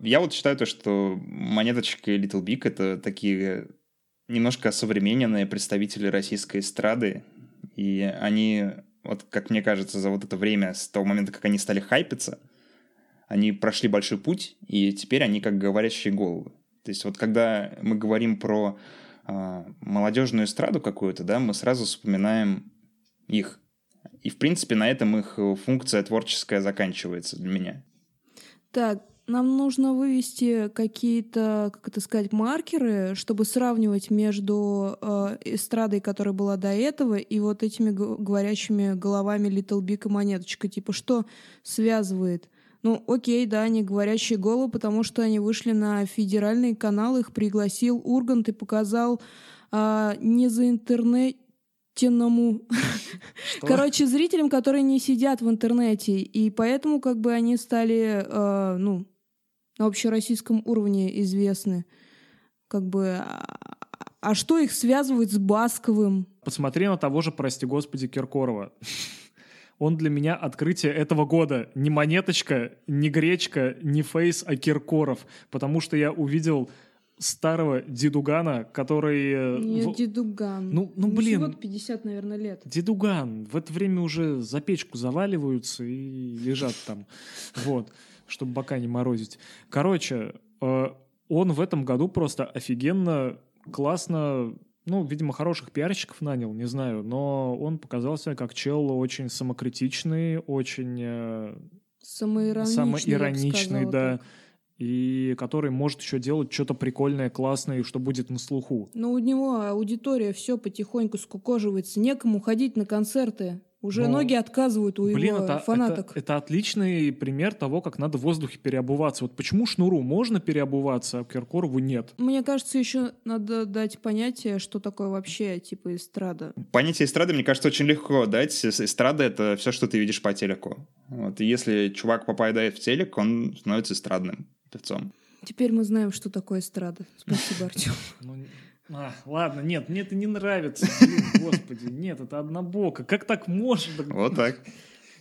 Я вот считаю то, что Монеточка и Little Big — это такие немножко современные представители российской эстрады, и они, вот как мне кажется, за вот это время, с того момента, как они стали хайпиться, они прошли большой путь, и теперь они как говорящие головы. То есть вот когда мы говорим про э, молодежную эстраду какую-то, да, мы сразу вспоминаем их. И, в принципе, на этом их функция творческая заканчивается для меня. Так, нам нужно вывести какие-то, как это сказать, маркеры, чтобы сравнивать между э, эстрадой, которая была до этого, и вот этими говорящими головами Little Big и Монеточка. Типа, что связывает? Ну, окей, да, они говорящие головы, потому что они вышли на федеральный канал, их пригласил Ургант и показал э, не за интернет тенному. Короче, зрителям, которые не сидят в интернете. И поэтому как бы они стали, э, ну, на общероссийском уровне известны. Как бы... А, а что их связывает с Басковым? Посмотри на того же, прости господи, Киркорова. Он для меня открытие этого года. Не монеточка, не гречка, не фейс, а Киркоров. Потому что я увидел старого дедугана, который... Э, Нет, в... дедуган. Ну, ну блин. Вот 50, наверное, лет. Дедуган. В это время уже за печку заваливаются и лежат там. Вот чтобы бока не морозить. Короче, э, он в этом году просто офигенно, классно, ну, видимо, хороших пиарщиков нанял, не знаю, но он показался как чел очень самокритичный, очень... Э, самоироничный, самоироничный да. Так и который может еще делать что-то прикольное, классное, что будет на слуху. Но у него аудитория все потихоньку скукоживается, некому ходить на концерты. Уже Но, ноги отказывают у блин, его это, фанаток. Это, это отличный пример того, как надо в воздухе переобуваться. Вот почему Шнуру можно переобуваться, а Киркорову нет? Мне кажется, еще надо дать понятие, что такое вообще типа эстрада. Понятие эстрады, мне кажется, очень легко дать. Эстрада — это все, что ты видишь по телеку. Вот. И если чувак попадает в телек, он становится эстрадным певцом. Теперь мы знаем, что такое эстрада. Спасибо, Артем. А, ладно, нет, мне это не нравится. Блин, господи, нет, это однобоко. Как так можно? Вот так.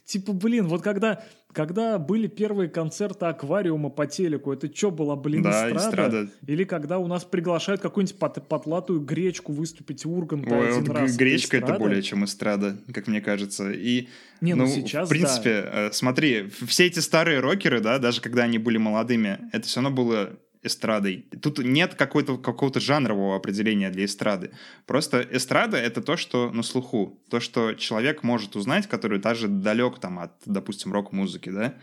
Типа, блин, вот когда, когда были первые концерты аквариума по телеку, это что была, блин, да, эстрада? эстрада? Или когда у нас приглашают какую-нибудь пот потлатую гречку выступить Урганта Ой, один вот раз. Гречка это, это более чем эстрада, как мне кажется. И, Не, ну, ну сейчас, в принципе, да. Э, смотри, все эти старые рокеры, да, даже когда они были молодыми, это все равно было эстрадой. Тут нет какого-то жанрового определения для эстрады. Просто эстрада — это то, что на слуху. То, что человек может узнать, который даже далек там от, допустим, рок-музыки, да?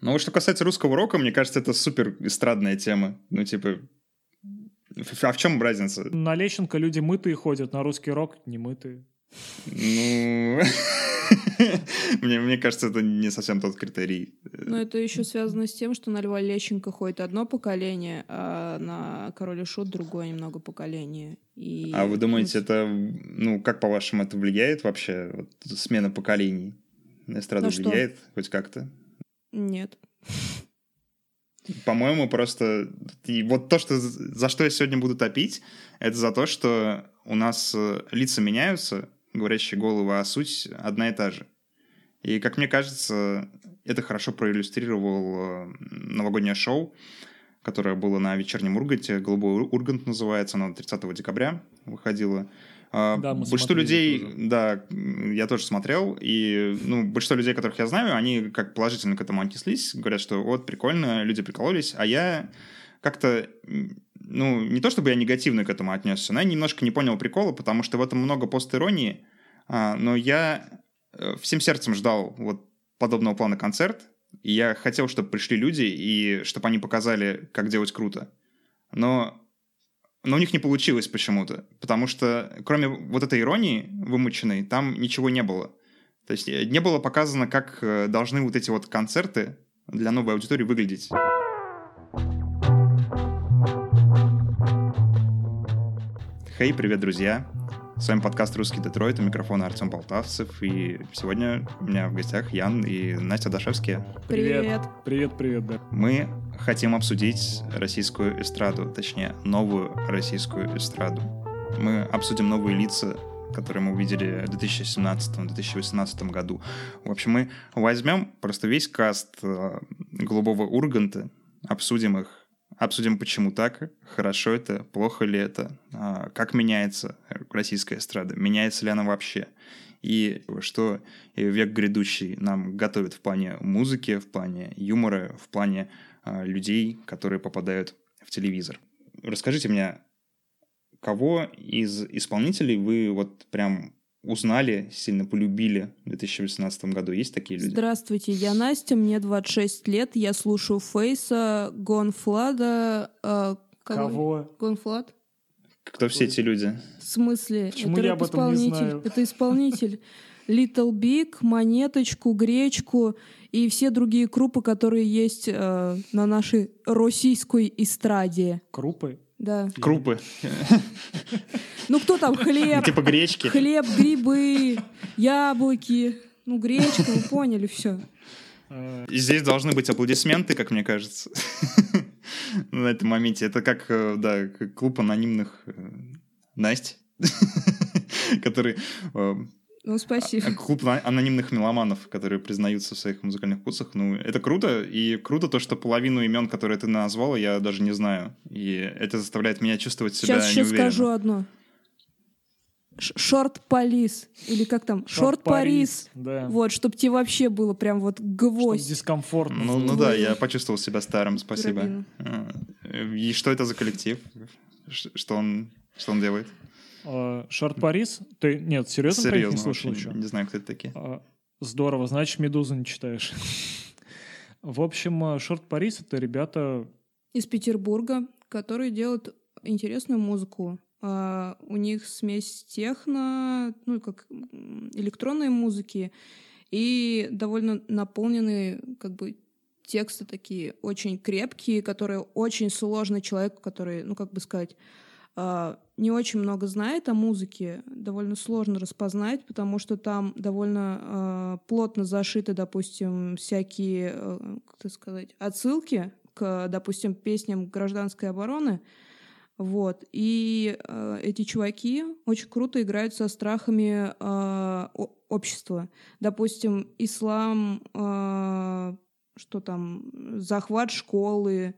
Ну вот что касается русского рока, мне кажется, это супер эстрадная тема. Ну, типа, а в чем разница? На Лещенко люди мытые ходят, на русский рок не мытые. Ну... мне, мне кажется, это не совсем тот критерий. Но это еще связано с тем, что на Льва Лещенко ходит одно поколение, а на Король и Шут другое немного поколение. И... А вы думаете, это, ну, как по-вашему, это влияет вообще, вот, смена поколений? На эстраду на влияет что? хоть как-то? Нет. По-моему, просто... И вот то, что, за что я сегодня буду топить, это за то, что у нас э, лица меняются, говорящие головы, а суть одна и та же. И, как мне кажется, это хорошо проиллюстрировал э, новогоднее шоу, которое было на вечернем Урганте. «Голубой Ургант» называется, оно 30 декабря выходило. А, да, большинство людей, тоже. да, я тоже смотрел, и ну, большинство людей, которых я знаю, они как положительно к этому отнеслись, говорят, что вот, прикольно, люди прикололись, а я как-то ну, не то чтобы я негативно к этому отнесся, но я немножко не понял прикола, потому что в этом много постиронии, а, но я э, всем сердцем ждал вот подобного плана концерт, и я хотел, чтобы пришли люди, и чтобы они показали, как делать круто. Но, но у них не получилось почему-то, потому что кроме вот этой иронии вымученной, там ничего не было. То есть э, не было показано, как э, должны вот эти вот концерты для новой аудитории выглядеть. Хей, hey, привет, друзья! С вами подкаст «Русский Детройт», у микрофона Артем Полтавцев, и сегодня у меня в гостях Ян и Настя Дашевские. Привет! Привет, привет, да. Мы хотим обсудить российскую эстраду, точнее, новую российскую эстраду. Мы обсудим новые лица, которые мы увидели в 2017-2018 году. В общем, мы возьмем просто весь каст э, «Голубого Урганта», обсудим их, обсудим, почему так, хорошо это, плохо ли это, а, как меняется российская эстрада, меняется ли она вообще, и что век грядущий нам готовит в плане музыки, в плане юмора, в плане а, людей, которые попадают в телевизор. Расскажите мне, кого из исполнителей вы вот прям узнали, сильно полюбили в 2018 году? Есть такие люди? Здравствуйте, я Настя, мне 26 лет, я слушаю Фейса, Гонфлада... Э, кого? кого? Гонфлад? Кто все эти люди? В смысле? Почему это я об этом не знаю? Это исполнитель. Little Big, Монеточку, Гречку и все другие крупы, которые есть э, на нашей российской эстраде. Крупы? Да. Крупы. Ну кто там? Хлеб. Типа гречки. Хлеб, грибы, яблоки. Ну, гречка, вы поняли, все. Здесь должны быть аплодисменты, как мне кажется, на этом моменте. Это как, э, да, клуб анонимных э, Насть, который э, ну, спасибо. Клуб анонимных меломанов, которые признаются в своих музыкальных вкусах. Ну, это круто. И круто то, что половину имен, которые ты назвала, я даже не знаю. И это заставляет меня чувствовать себя Сейчас еще скажу одно. Шорт Полис. Или как там? Шорт Парис. Да. Вот, чтобы тебе вообще было прям вот гвоздь. Чтоб дискомфортно. Ну, ну да, я почувствовал себя старым, спасибо. А, и что это за коллектив? Что он, что он делает? Шорт Парис? Ты, нет, серьезно, серьезно не слышал еще? Не знаю, кто это такие. А, здорово, значит, Медузу не читаешь. В общем, Шорт Парис — это ребята... Из Петербурга, которые делают интересную музыку. Uh, у них смесь техно, ну, как электронной музыки, и довольно наполненные, как бы, тексты такие очень крепкие, которые очень сложно человеку, который, ну, как бы сказать, не очень много знает о музыке, довольно сложно распознать, потому что там довольно э, плотно зашиты, допустим, всякие, э, как сказать, отсылки к, допустим, песням гражданской обороны. Вот. И э, эти чуваки очень круто играют со страхами э, общества. Допустим, ислам, э, что там, захват школы,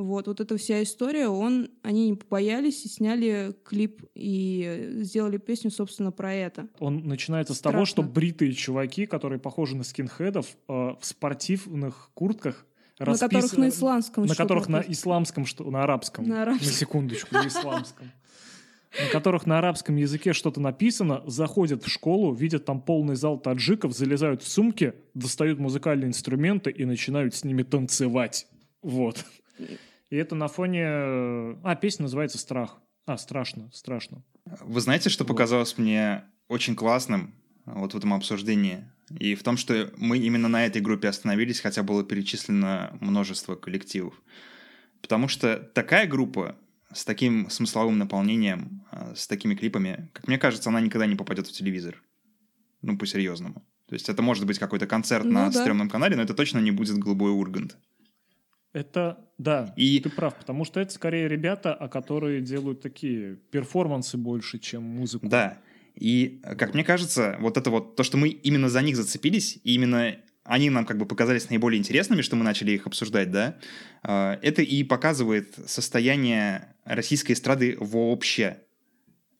вот, вот эта вся история, он, они не побоялись и сняли клип и сделали песню, собственно, про это. Он начинается Страшно. с того, что бритые чуваки, которые похожи на скинхедов, э, в спортивных куртках на которых на исламском. На которых на исламском, что на арабском. На арабском. На секундочку, на исламском. На которых на арабском языке что-то написано, заходят в школу, видят там полный зал таджиков, залезают в сумки, достают музыкальные инструменты и начинают с ними танцевать. Вот. И это на фоне... Э, а, песня называется «Страх». А, страшно, страшно. Вы знаете, что вот. показалось мне очень классным вот в этом обсуждении? И в том, что мы именно на этой группе остановились, хотя было перечислено множество коллективов. Потому что такая группа с таким смысловым наполнением, э, с такими клипами, как мне кажется, она никогда не попадет в телевизор. Ну, по-серьезному. То есть это может быть какой-то концерт ну, на да. стрёмном канале, но это точно не будет «Голубой Ургант». Это, да, и... ты прав, потому что это скорее ребята, а которые делают такие перформансы больше, чем музыку. Да, и, как мне кажется, вот это вот, то, что мы именно за них зацепились, и именно они нам как бы показались наиболее интересными, что мы начали их обсуждать, да, а, это и показывает состояние российской эстрады вообще.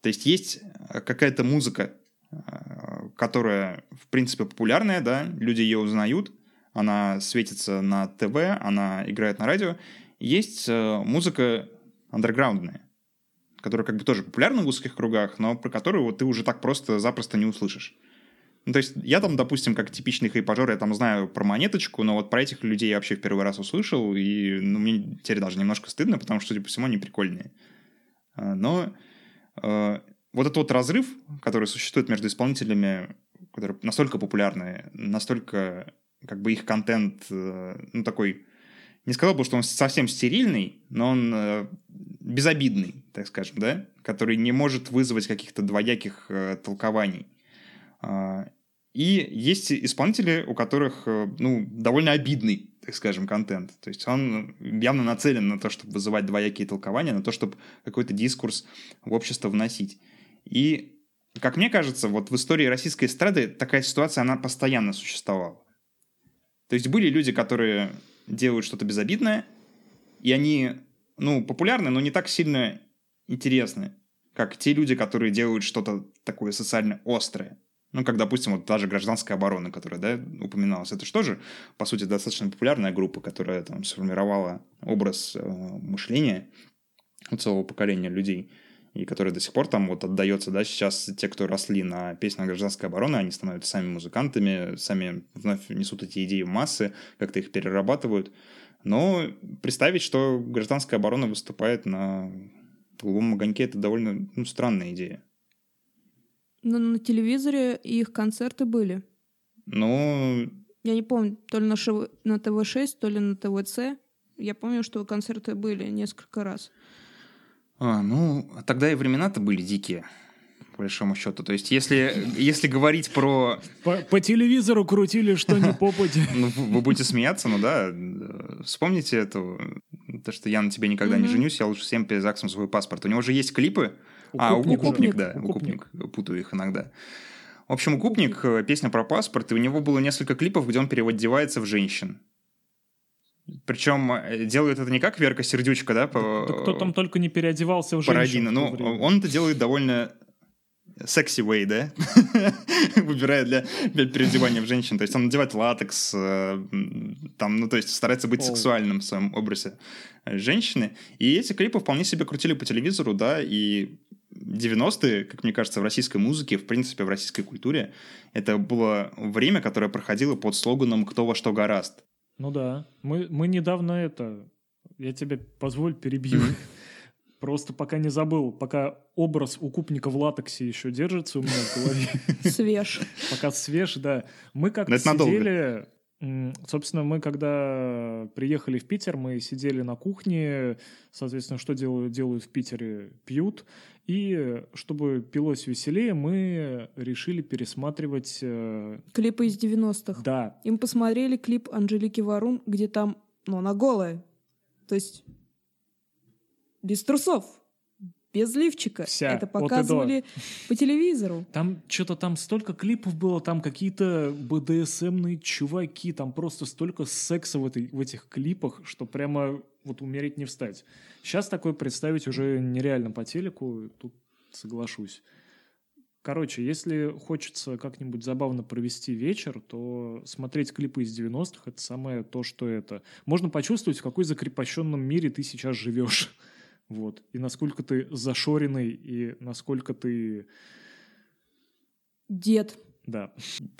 То есть есть какая-то музыка, а, которая, в принципе, популярная, да, люди ее узнают, она светится на ТВ, она играет на радио. Есть э, музыка андерграундная, которая как бы тоже популярна в узких кругах, но про которую вот ты уже так просто-запросто не услышишь. Ну, то есть я там, допустим, как типичный хайпажор, я там знаю про монеточку, но вот про этих людей я вообще в первый раз услышал, и ну, мне теперь даже немножко стыдно, потому что, судя по всему, они прикольные. А, но э, вот этот вот разрыв, который существует между исполнителями, которые настолько популярны, настолько как бы их контент, э, ну, такой, не сказал бы, что он совсем стерильный, но он э, безобидный, так скажем, да, который не может вызвать каких-то двояких э, толкований. А, и есть исполнители, у которых, ну, довольно обидный, так скажем, контент. То есть он явно нацелен на то, чтобы вызывать двоякие толкования, на то, чтобы какой-то дискурс в общество вносить. И, как мне кажется, вот в истории российской эстрады такая ситуация, она постоянно существовала. То есть были люди, которые делают что-то безобидное, и они, ну, популярны, но не так сильно интересны, как те люди, которые делают что-то такое социально острое. Ну, как, допустим, вот та же гражданская оборона, которая, да, упоминалась. Это же тоже, по сути, достаточно популярная группа, которая там сформировала образ э, мышления целого поколения людей, и которая до сих пор там вот отдается, да, сейчас те, кто росли на песнях гражданской обороны, они становятся сами музыкантами, сами вновь несут эти идеи в массы, как-то их перерабатывают. Но представить, что гражданская оборона выступает на голубом огоньке, это довольно ну, странная идея. Но на телевизоре их концерты были. Ну... Я не помню, то ли на, ШВ... на ТВ-6, то ли на ТВЦ. Я помню, что концерты были несколько раз. А, ну, тогда и времена-то были дикие, по большому счету. То есть, если, если говорить про... По, по телевизору крутили, что не попади. Ну, вы будете смеяться, ну да. Вспомните эту... То, что я на тебе никогда не женюсь, я лучше всем перед ЗАГСом свой паспорт. У него же есть клипы, а, укупник, да, укупник. Путаю их иногда. В общем, укупник, э, песня про паспорт, и у него было несколько клипов, где он переодевается в женщин. Причем э, делает это не как Верка Сердючка, да? По... Да кто там только не переодевался в женщин. Пародина. Ну, он это делает довольно секси way, да? Выбирает для, для переодевания в женщин. То есть он надевает латекс, э, там, ну, то есть старается быть сексуальным в своем образе женщины. И эти клипы вполне себе крутили по телевизору, да, и 90-е, как мне кажется, в российской музыке, в принципе, в российской культуре, это было время, которое проходило под слоганом «Кто во что гораст». Ну да. Мы, мы недавно это... Я тебе позволь перебью. Просто пока не забыл, пока образ укупника в латексе еще держится у меня в голове. Свеж. Пока свеж, да. Мы как-то сидели Собственно, мы когда приехали в Питер, мы сидели на кухне, соответственно, что делают, делают в Питере? Пьют. И чтобы пилось веселее, мы решили пересматривать... Э, Клипы из 90-х. Да. Им посмотрели клип Анжелики Варум, где там, ну, она голая. То есть без трусов без лифчика. Вся, Это показывали по телевизору. Там что-то там столько клипов было, там какие-то БДСМные чуваки, там просто столько секса в, этой, в этих клипах, что прямо вот умереть не встать. Сейчас такое представить уже нереально по телеку, тут соглашусь. Короче, если хочется как-нибудь забавно провести вечер, то смотреть клипы из 90-х — это самое то, что это. Можно почувствовать, в какой закрепощенном мире ты сейчас живешь. Вот. И насколько ты зашоренный, и насколько ты... Дед. Да.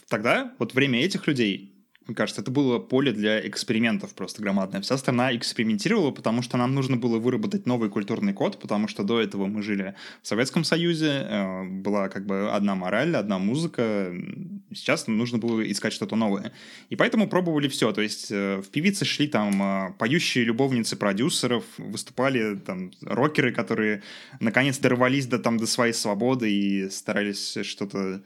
Тогда вот время этих людей мне кажется, это было поле для экспериментов просто громадное. Вся страна экспериментировала, потому что нам нужно было выработать новый культурный код, потому что до этого мы жили в Советском Союзе, э, была как бы одна мораль, одна музыка. Сейчас нам нужно было искать что-то новое. И поэтому пробовали все. То есть э, в певицы шли там э, поющие любовницы продюсеров, выступали там рокеры, которые наконец дорвались до, там, до своей свободы и старались что-то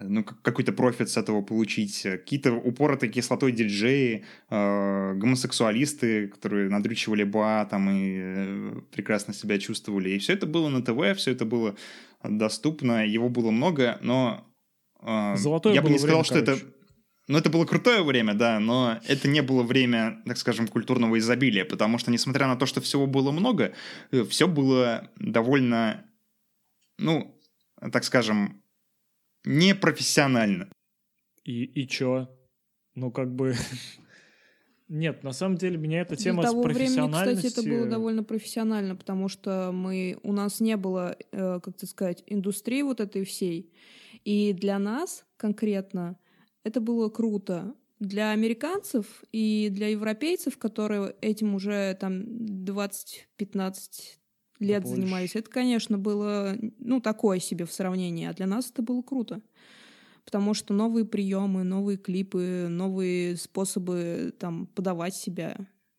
ну, какой-то профит с этого получить, какие-то упоротые кислотой диджеи, э, гомосексуалисты, которые надрючивали ба там и э, прекрасно себя чувствовали. И все это было на ТВ, все это было доступно, его было много, но э, Золотое я бы не сказал, время, что короче. это... Ну, это было крутое время, да, но это не было время, так скажем, культурного изобилия, потому что, несмотря на то, что всего было много, э, все было довольно, ну, так скажем, непрофессионально. И, и чё? Ну, как бы... Нет, на самом деле меня эта тема Для того с профессиональностью... времени, кстати, это было довольно профессионально, потому что мы, у нас не было, э, как то сказать, индустрии вот этой всей. И для нас конкретно это было круто. Для американцев и для европейцев, которые этим уже там 20-15 лет Больше. занимались. Это, конечно, было, ну, такое себе в сравнении, а для нас это было круто. Потому что новые приемы, новые клипы, новые способы там подавать себя.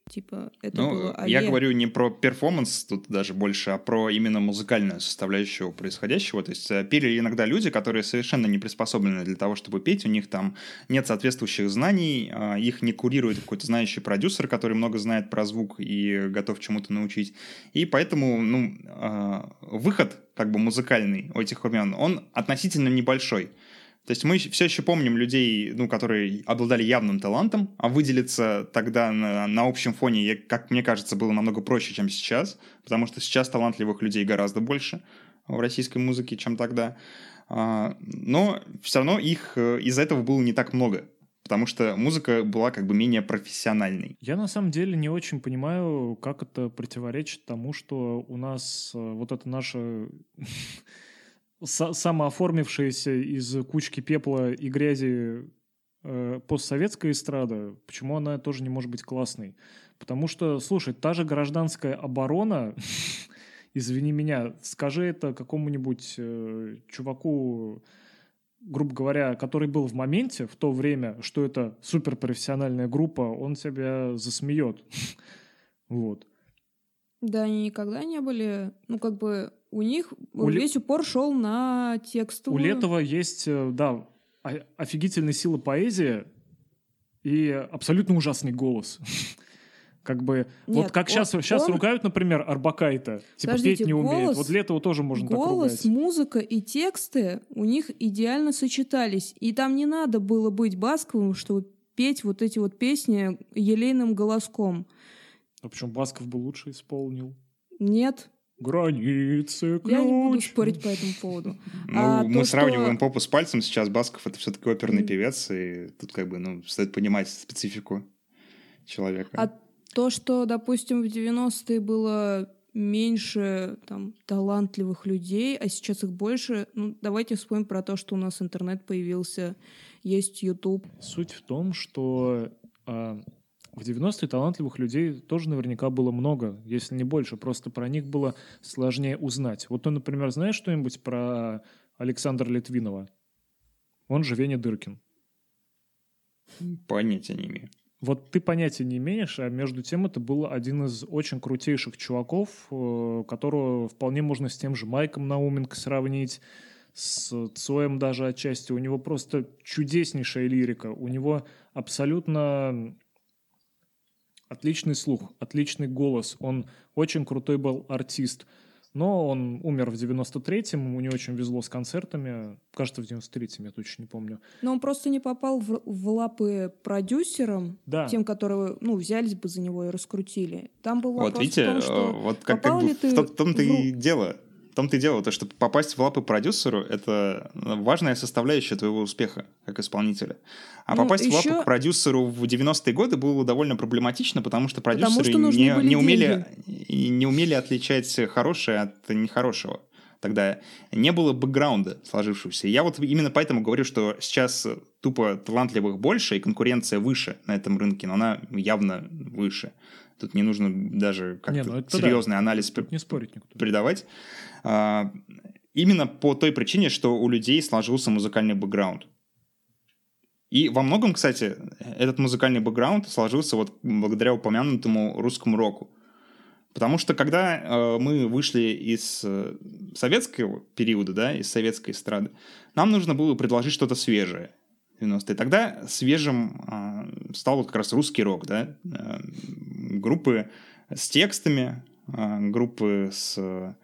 Типа, это ну, было... А я говорю не про перформанс тут даже больше, а про именно музыкальную составляющую происходящего. То есть э, пели иногда люди, которые совершенно не приспособлены для того, чтобы петь. У них там нет соответствующих знаний, а, их не курирует какой-то знающий продюсер, который много знает про звук и готов чему-то научить. И поэтому, ну, а, выход как бы музыкальный у этих времен, он относительно небольшой. То есть мы все еще помним людей, ну, которые обладали явным талантом, а выделиться тогда на, на общем фоне, как мне кажется, было намного проще, чем сейчас, потому что сейчас талантливых людей гораздо больше в российской музыке, чем тогда. А, но все равно их э, из-за этого было не так много, потому что музыка была как бы менее профессиональной. Я на самом деле не очень понимаю, как это противоречит тому, что у нас э, вот это наше самооформившаяся из кучки пепла и грязи э, постсоветская эстрада, почему она тоже не может быть классной? Потому что, слушай, та же гражданская оборона, извини меня, скажи это какому-нибудь э, чуваку, грубо говоря, который был в моменте, в то время, что это суперпрофессиональная группа, он тебя засмеет. Вот. Да, они никогда не были, ну, как бы, у них у весь упор шел на текстовую. У Летова есть, э, да, офигительная сила поэзии и абсолютно ужасный голос. Как бы, Нет, вот как он, сейчас, сейчас он... ругают, например, Арбакайта, типа Подождите, петь не голос, умеет. Вот Летова тоже можно голос, так ругать. музыка и тексты у них идеально сочетались. И там не надо было быть басковым, чтобы петь вот эти вот песни елейным голоском. А почему Басков бы лучше исполнил? Нет. Границы, ключ. Я не буду спорить по этому поводу. Ну, а мы то, сравниваем что... попу с пальцем сейчас. Басков — это все-таки оперный mm. певец, и тут как бы, ну, стоит понимать специфику человека. А то, что, допустим, в 90-е было меньше там талантливых людей, а сейчас их больше. Ну, давайте вспомним про то, что у нас интернет появился, есть YouTube. Суть в том, что а, в 90-е талантливых людей тоже наверняка было много, если не больше, просто про них было сложнее узнать. Вот ты, например, знаешь что-нибудь про Александра Литвинова? Он же Веня Дыркин. Понятия не имею. Вот ты понятия не имеешь, а между тем это был один из очень крутейших чуваков, э, которого вполне можно с тем же Майком Науменко сравнить, с Цоем даже отчасти. У него просто чудеснейшая лирика. У него абсолютно отличный слух, отличный голос. Он очень крутой был артист. Но он умер в 93-м, ему не очень везло с концертами. Кажется, в 93-м, я точно не помню. Но он просто не попал в, в лапы продюсерам, да. тем, которые ну, взялись бы за него и раскрутили. Там был вопрос вот видите, в том, что вот как, как бы, в том-то в... и дело том-то и дело, то, что попасть в лапы продюсеру — это важная составляющая твоего успеха как исполнителя. А ну, попасть еще... в лапы к продюсеру в 90-е годы было довольно проблематично, потому что продюсеры потому что не, не, умели, не умели отличать хорошее от нехорошего. Тогда не было бэкграунда сложившегося. я вот именно поэтому говорю, что сейчас тупо талантливых больше, и конкуренция выше на этом рынке, но она явно выше. Тут не нужно даже как-то ну серьезный да. анализ Тут не спорить никто. придавать. А, именно по той причине, что у людей сложился музыкальный бэкграунд. И во многом, кстати, этот музыкальный бэкграунд сложился вот благодаря упомянутому русскому року. Потому что когда э, мы вышли из э, советского периода, да, из советской эстрады, нам нужно было предложить что-то свежее. 90-е. Тогда свежим э, стал вот как раз русский рок, да, э, группы с текстами, э, группы с,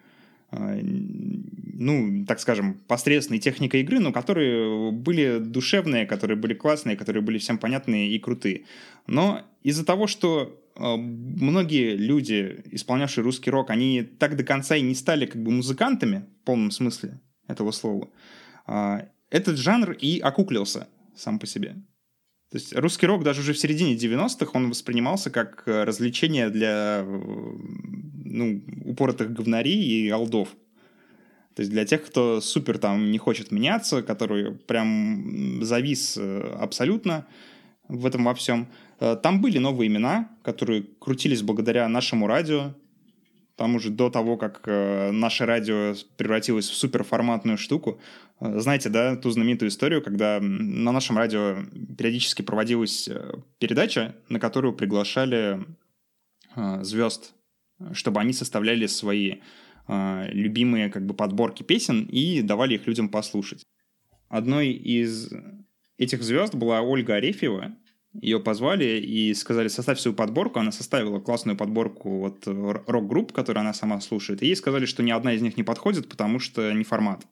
ну, так скажем, посредственной техникой игры, но которые были душевные, которые были классные, которые были всем понятные и крутые. Но из-за того, что э, многие люди, исполнявшие русский рок, они так до конца и не стали как бы музыкантами в полном смысле этого слова, э, этот жанр и окуклился сам по себе. То есть русский рок даже уже в середине 90-х он воспринимался как э, развлечение для ну, упоротых говнарей и алдов. То есть для тех, кто супер там не хочет меняться, который прям завис э, абсолютно в этом во всем. Э, там были новые имена, которые крутились благодаря нашему радио, там уже до того, как э, наше радио превратилось в суперформатную штуку. Э, знаете, да, ту знаменитую историю, когда на нашем радио периодически проводилась э, передача, на которую приглашали э, звезд, чтобы они составляли свои э, любимые как бы подборки песен и давали их людям послушать. Одной из этих звезд была Ольга Арефьева, ее позвали и сказали, составь свою подборку. Она составила классную подборку вот рок-групп, которые она сама слушает. И ей сказали, что ни одна из них не подходит, потому что не формат.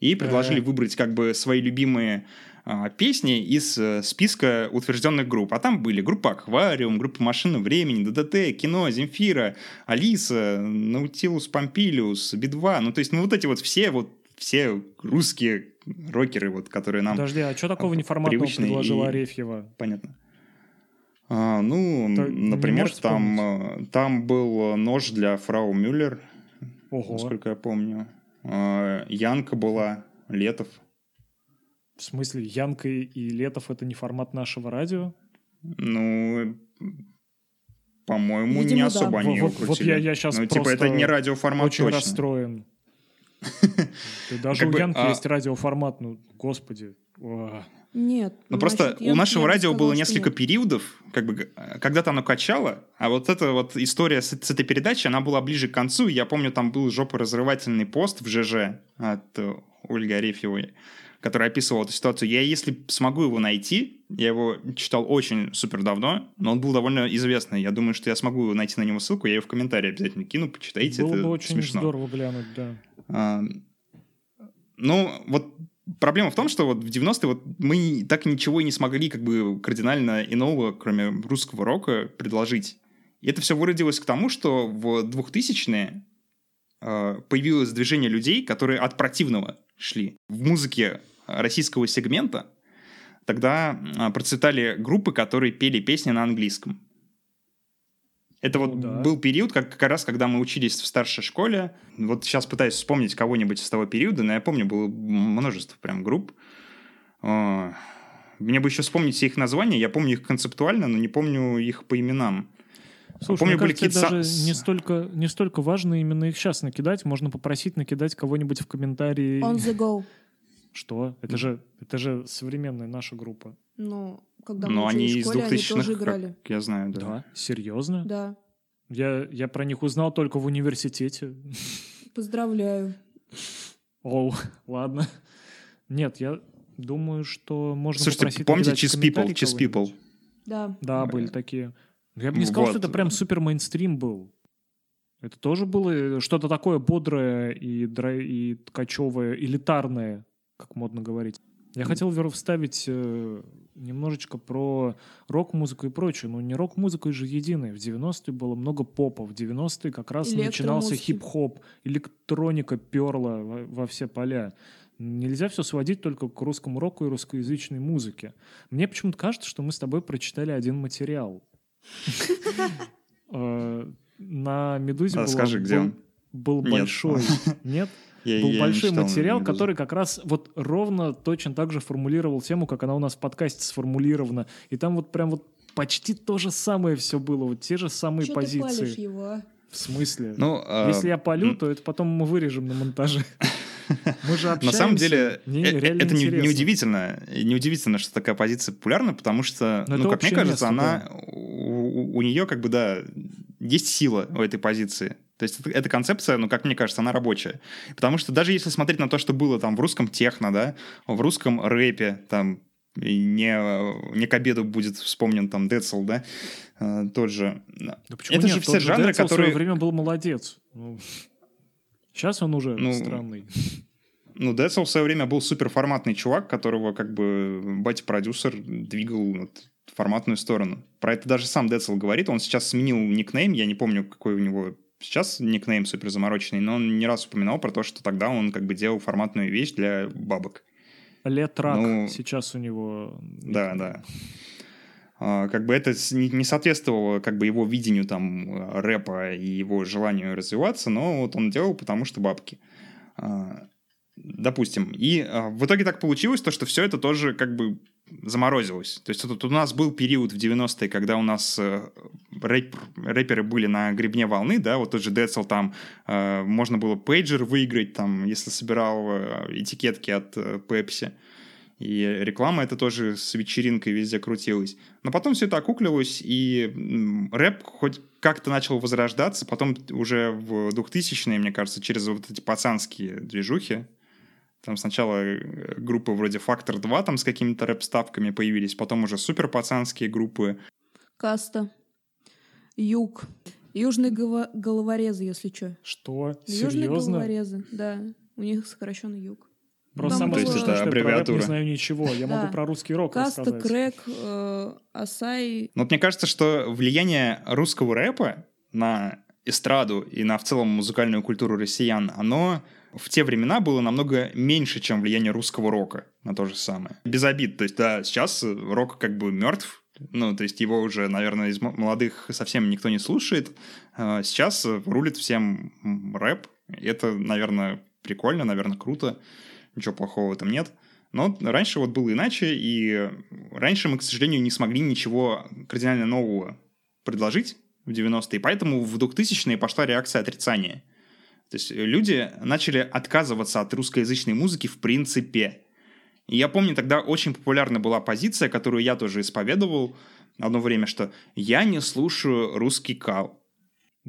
и предложили Э. выбрать как бы свои любимые а, песни из э, списка утвержденных групп. А там были группа «Аквариум», группа «Машина времени», «ДДТ», «Кино», «Земфира», «Алиса», «Наутилус Помпилиус», «Би-2». Ну, то есть, ну, вот эти вот все вот все русские рокеры, вот, которые нам Подожди, а что такого неформатного привычные предложила и- Арефьева? понятно. А, ну, То например, там, э, там был нож для фрау Мюллер, Ого. насколько я помню. А, Янка была, Летов. В смысле, Янка и Летов — это не формат нашего радио? Ну, по-моему, Видимо, не да. особо они Вот- его вот- вот крутили. я- я щас Ну, типа, просто это не радиоформат Очень точно. расстроен. Даже Как у Янки а- есть радиоформат, ну, господи. Нет. Ну, просто насчет Янки у нашего радио было несколько периодов, как бы, когда-то оно качало, а вот эта вот история с, с этой передачей, она была ближе к концу. Я помню, там был жопоразрывательный пост в ЖЖ от э, Ольги Арефьевой, который описывал эту ситуацию. Я, если смогу его найти, я его читал очень супер давно, но он был довольно известный. Я думаю, что я смогу найти на него ссылку, я ее в комментарии обязательно кину, почитайте, Было это бы очень смешно. здорово глянуть, да. А, Ну, вот проблема в том, что вот в 90-е вот мы так ничего и не смогли как бы кардинально иного, кроме русского рока, предложить. И это все выродилось к тому, что в 2000-е э, появилось движение людей, которые от противного шли. В музыке российского сегмента тогда э, процветали группы, которые пели песни на английском. Это вот Ну да. был период, как, как раз, когда мы учились в старшей школе. Вот сейчас пытаюсь вспомнить кого-нибудь с того периода, но я помню, было множество прям групп. А, Мне бы еще вспомнить все их названия. Я помню их концептуально, но не помню их по именам. Слушай, помню, мне были кажется, даже са- не столько, не столько важно именно их сейчас накидать. Можно попросить накидать кого-нибудь в комментарии. On the go. Что? Это же, это же современная наша группа. Ну, когда мы Но они из школе, они 2000-х, тоже как играли. я знаю, да. Да? Серьезно? Да. Я, я про них узнал только в университете. Поздравляю. Оу, ладно. Нет, я думаю, что можно Слушайте, попросить помните Cheese People? Cheese. People? Да. Да, были такие. Я бы не сказал, Вот. что это прям супер мейнстрим был. Это тоже было что-то такое бодрое и, дра- и ткачевое, элитарное, как модно говорить. Я хотел вер- вставить э, немножечко про рок-музыку и прочее, но не рок-музыка же единая. В 90-е было много попа, в 90-е как раз начинался хип-хоп, электроника перла во, во все поля. Нельзя все сводить только к русскому року и русскоязычной музыке. Мне почему-то кажется, что мы с тобой прочитали один материал. Э, На «Медузе» А было- скажи, где был- он? был большой, нет? Я- Был я не большой читал материал, который как раз вот ровно точно так же формулировал тему, как она у нас в подкасте сформулирована. И там вот прям вот почти то же самое все было, вот те же самые ты палишь позиции. его, а? В смысле? Ну, а, Если я полю, то это потом мы вырежем на монтаже. Мы же На общаемся. самом деле, Мне э, это не- интересно. неудивительно. Неудивительно, что такая позиция популярна, потому что, Но ну, как мне кажется, место, она у, у нее как бы, да, есть сила у этой позиции. То есть это- эта концепция, ну, как мне кажется, она рабочая. Потому что даже если смотреть на то, что было там в русском техно, да, в русском рэпе, там, и не, не к обеду будет вспомнен там Децл, да, э, тот же. Да почему Это нет? же Тот все жанры, Децл в свое которые... время был молодец. Сейчас он уже Ну, странный. Ну, Децл в свое время был суперформатный чувак, которого как бы батя-продюсер двигал вот, в форматную сторону. Про это даже сам Децл говорит. Он сейчас сменил никнейм, я не помню, какой у него сейчас никнейм супер замороченный, но он не раз упоминал про то, что тогда он как бы делал форматную вещь для бабок. Летрак ну, сейчас у него... Да, да. А, Как бы это не соответствовало как бы его видению там э, рэпа и его желанию развиваться, но вот он делал, потому что бабки. А, Допустим. И а, в итоге так получилось, то, что все это тоже как бы заморозилось. То есть тут у нас был период в 90-е, когда у нас э, рэп- рэперы были на гребне волны, да, вот тот же Децл там, э, можно было пейджер выиграть, там, если собирал э, этикетки от э, Pepsi. И реклама это тоже с вечеринкой везде крутилась. Но потом все это окуклилось, и рэп хоть как-то начал возрождаться. Потом уже в 2000-е, мне кажется, через вот эти пацанские движухи. Там сначала э, группы вроде «Фактор 2» там с какими-то рэп-ставками появились, потом уже супер пацанские группы. Каста. Юг. Южные гова- головорезы, если что. Что? Южные Серьезно? головорезы, да. У них сокращенный юг. Про Там самое было- смешное, что я про рэп не аббревиатура. знаю ничего. Я Да. могу про русский рок Каста, рассказать. Крэк, э, Асай. Но вот мне кажется, что влияние русского рэпа на эстраду и на в целом музыкальную культуру россиян, оно в те времена было намного меньше, чем влияние русского рока на то же самое. Без обид. То есть, да, сейчас э, рок как бы мертв, ну, то есть его уже, наверное, из молодых совсем никто не слушает. А Сейчас э, рулит всем рэп. Это, наверное, прикольно, наверное, круто. Ничего плохого в этом нет. Но раньше вот было иначе, и раньше мы, к сожалению, не смогли ничего кардинально нового предложить в 90-е, и поэтому в 2000-е пошла реакция отрицания. То есть люди начали отказываться от русскоязычной музыки в принципе. И я помню, тогда очень популярна была позиция, которую я тоже исповедовал одно время, что я не слушаю русский кал.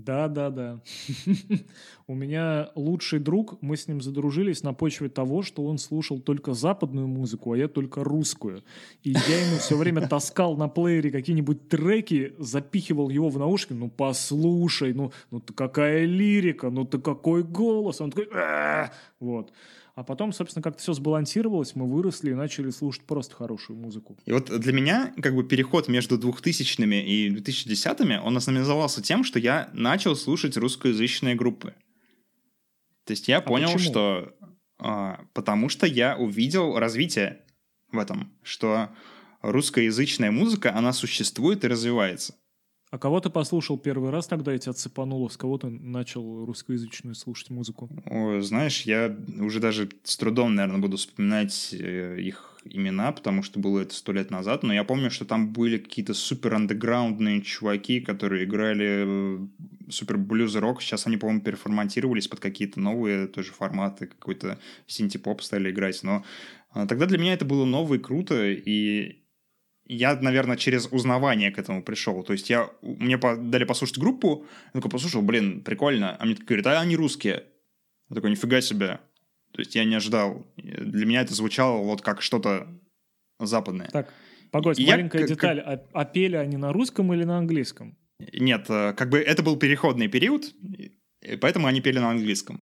Да, да, да. У меня лучший друг, мы с ним задружились на почве того, что он слушал только западную музыку, а я только русскую. И я ему все время таскал на плеере какие-нибудь треки, запихивал его в наушники. Ну, послушай, ну, ну ты какая лирика, ну ты какой голос. Он такой... Вот. А потом, собственно, как-то все сбалансировалось, мы выросли и начали слушать просто хорошую музыку. И вот для меня как бы переход между 2000-ми и 2010-ми, он ознаменовался тем, что я начал слушать русскоязычные группы. То есть я понял, почему? что... а, потому что я увидел развитие в этом, что русскоязычная музыка, она существует и развивается. А кого ты послушал первый раз, когда я тебя цепануло? С кого ты начал русскоязычную слушать музыку? Ой, знаешь, я уже даже с трудом, наверное, буду вспоминать э, их имена, потому что было это сто лет назад, но я помню, что там были какие-то супер андеграундные чуваки, которые играли супер блюз рок. Сейчас они, по-моему, переформатировались под какие-то новые тоже форматы, какой-то синти-поп стали играть. Но а, тогда для меня это было ново и круто, и я, наверное, через узнавание к этому пришел. То есть я, мне дали послушать группу, я такой послушал, блин, прикольно. А мне такой говорят, а они русские. Я такой, нифига себе. То есть я не ожидал. Для меня это звучало вот как что-то западное. Так, погодь, Я маленькая как- деталь. А, а пели они на русском или на английском? Нет, э, как бы это был переходный период, поэтому они пели на английском.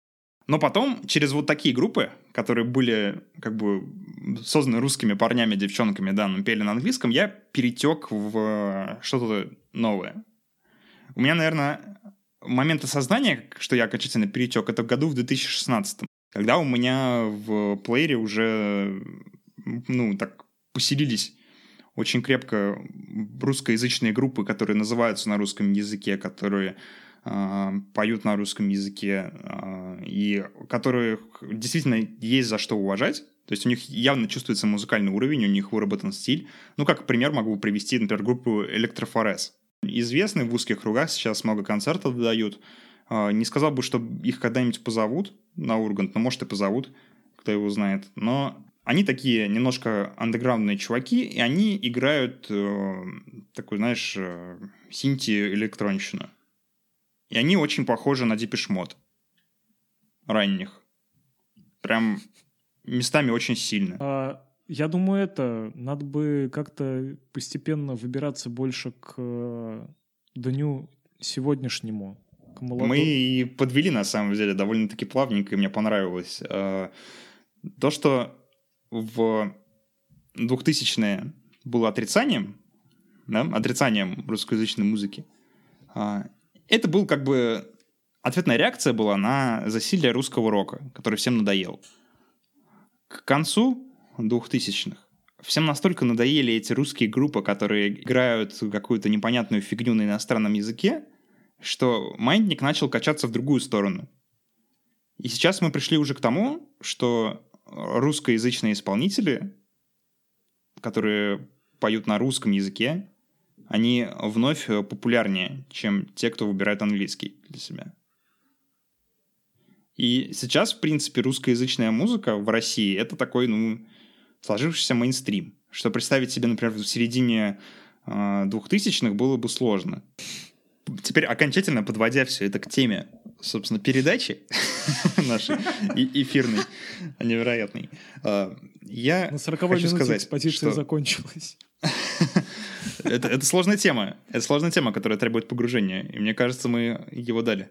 Но потом, через вот такие группы, которые были как бы созданы русскими парнями, девчонками, да, но пели на английском, я перетек в что-то новое. У меня, наверное, момент осознания, что я окончательно перетек, это в году в 2016, когда у меня в плеере уже, ну, так поселились очень крепко русскоязычные группы, которые называются на русском языке, которые э, поют на русском языке, э, и которых действительно есть за что уважать. То есть у них явно чувствуется музыкальный уровень, у них выработан стиль. Ну, как пример могу привести, например, группу Электрофорез. Известны в узких кругах, сейчас много концертов дают. Э, Не сказал бы, что их когда-нибудь позовут на Ургант, но может и позовут, кто его знает. Но они такие немножко андеграундные чуваки, и они играют э, такую, знаешь, э, синти-электронщину. И они очень похожи на Депешмот ранних. Прям местами очень сильно. А, я думаю, это надо бы как-то постепенно выбираться больше к э, дню сегодняшнему. К молодому. Мы и подвели, на самом деле, довольно-таки плавненько, и мне понравилось. Э, То, что в 2000-е было отрицанием, да, отрицанием русскоязычной музыки, а, это был как бы ответная реакция была на засилие русского рока, который всем надоел. К концу 2000-х всем настолько надоели эти русские группы, которые играют какую-то непонятную фигню на иностранном языке, что маятник начал качаться в другую сторону. И сейчас мы пришли уже к тому, что русскоязычные исполнители, которые поют на русском языке, они вновь популярнее, чем те, кто выбирает английский для себя. И сейчас, в принципе, русскоязычная музыка в России — это такой, ну, сложившийся мейнстрим. Что представить себе, например, в середине э, 2000-х было бы сложно. Теперь окончательно подводя все это к теме, собственно, передачи нашей эфирной, невероятной, э, я На 40 хочу сказать, экспозиция что закончилась. это, это сложная тема. Это сложная тема, которая требует погружения. И мне кажется, мы его дали.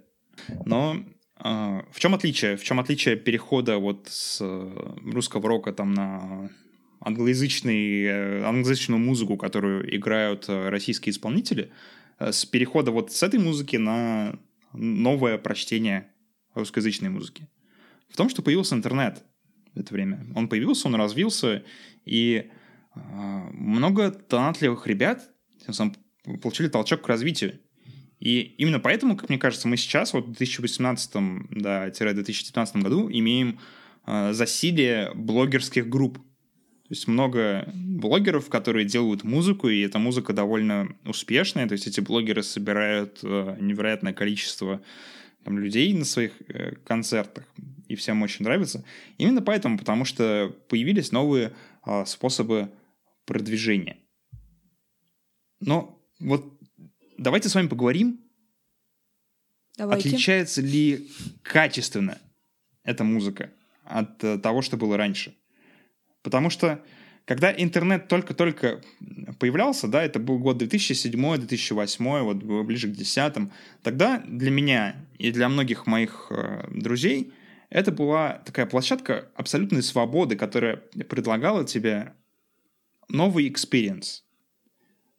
Но а, в чем отличие? В чем отличие перехода вот с э, русского рока там на англоязычный, э, англоязычную музыку, которую играют э, российские исполнители, с перехода вот с этой музыки на новое прочтение русскоязычной музыки? В том, что появился интернет в это время. Он появился, он развился, и много талантливых ребят тем самым получили толчок к развитию. И именно поэтому, как мне кажется, мы сейчас, вот в 2018-2019 году, имеем э, засилие блогерских групп. То есть много блогеров, которые делают музыку, и эта музыка довольно успешная. То есть эти блогеры собирают э, невероятное количество там, людей на своих э, концертах, и всем очень нравится. Именно поэтому, потому что появились новые э, способы продвижения. Но вот давайте с вами поговорим, Давайте. отличается ли качественно эта музыка от э, того, что было раньше. Потому что когда интернет только-только появлялся, да, это был год 2007-2008, вот ближе к 2010, тогда для меня и для многих моих э, друзей это была такая площадка абсолютной свободы, которая предлагала тебе новый experience.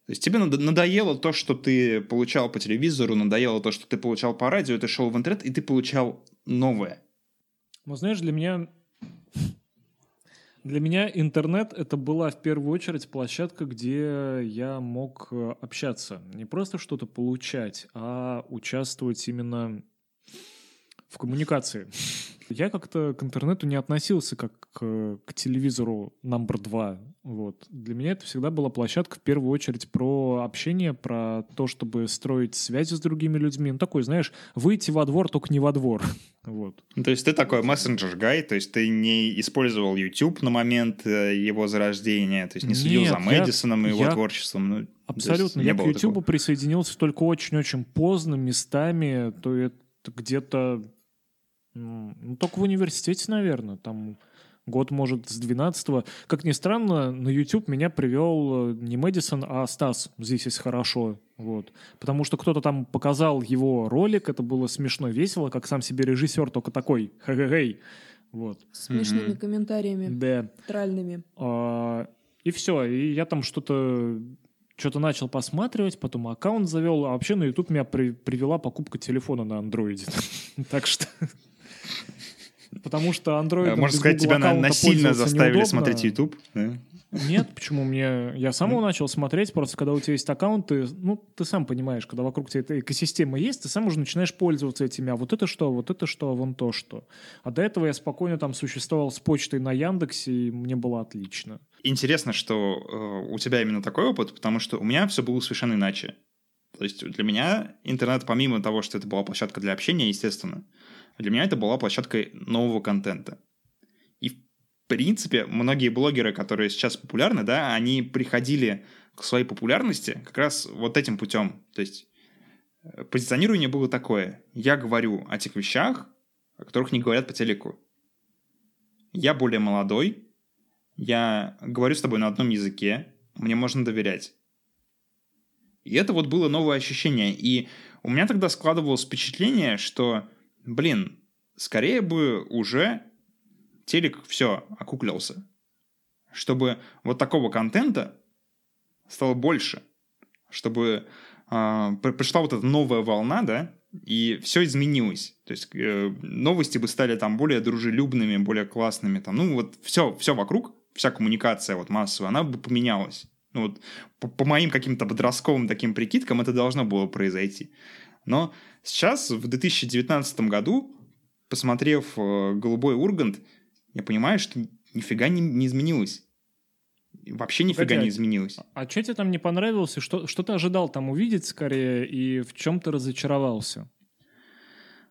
То есть тебе надоело то, что ты получал по телевизору, надоело то, что ты получал по радио, ты шел в интернет, и ты получал новое. Ну, знаешь, для меня для меня интернет это была в первую очередь площадка, где я мог э, общаться. Не просто что-то получать, а участвовать именно в коммуникации. Я как-то к интернету не относился как к, к телевизору номер два. Вот. Для меня это всегда была площадка в первую очередь про общение, про то, чтобы строить связи с другими людьми. Ну, такой, знаешь, выйти во двор, только не во двор. Вот. Ну, то есть ты такой мессенджер-гай, то есть ты не использовал YouTube на момент э, его зарождения, то есть не следил Нет, за Мэдисоном и его я... творчеством. Ну, Абсолютно. Я к YouTube такого. присоединился только очень-очень поздно, местами, то это где-то ну, только в университете, наверное. Там год, может, с 12-го. Как ни странно, на YouTube меня привел э, не Мэдисон, а Стас. Здесь есть хорошо. Вот. Потому что кто-то там показал его ролик, это было смешно, весело, как сам себе режиссер, только такой, хэ-хэ-хэй. Вот. Смешными mm-hmm. комментариями. Да. Тральными. А, и все. И я там что-то что-то начал посматривать, потом аккаунт завел, а вообще на YouTube меня при, привела покупка телефона на андроиде. так что Потому что Android... Можно сказать, тебя насильно заставили неудобно. смотреть YouTube? Да? Нет, почему мне... Я самого начал смотреть, просто когда у тебя есть аккаунт, ты, ну, ты сам понимаешь, когда вокруг тебя эта экосистема есть, ты сам уже начинаешь пользоваться этими. А вот это что, вот это что, а вон то что. А до этого я спокойно там существовал с почтой на Яндексе, и мне было отлично. Интересно, что э, у тебя именно такой опыт, потому что у меня все было совершенно иначе. То есть для меня интернет, помимо того, что это была площадка для общения, естественно, для меня это была площадкой нового контента. И, в принципе, многие блогеры, которые сейчас популярны, да, они приходили к своей популярности как раз вот этим путем. То есть э, позиционирование было такое. Я говорю о тех вещах, о которых не говорят по телеку. Я более молодой, я говорю с тобой на одном языке, мне можно доверять. И это вот было новое ощущение. И у меня тогда складывалось впечатление, что блин, скорее бы уже телек все окуклился. Чтобы вот такого контента стало больше. Чтобы э, пришла вот эта новая волна, да, и все изменилось. То есть э, новости бы стали там более дружелюбными, более классными. Там, ну вот все, все вокруг, вся коммуникация вот массовая, она бы поменялась. Ну вот по, по моим каким-то подростковым таким прикидкам это должно было произойти. Но сейчас, в 2019 году, посмотрев э, «Голубой Ургант», я понимаю, что нифига не, не изменилось. Вообще нифига Погоди, не изменилось. А, а что тебе там не понравилось? Что, что ты ожидал там увидеть скорее и в чем ты разочаровался?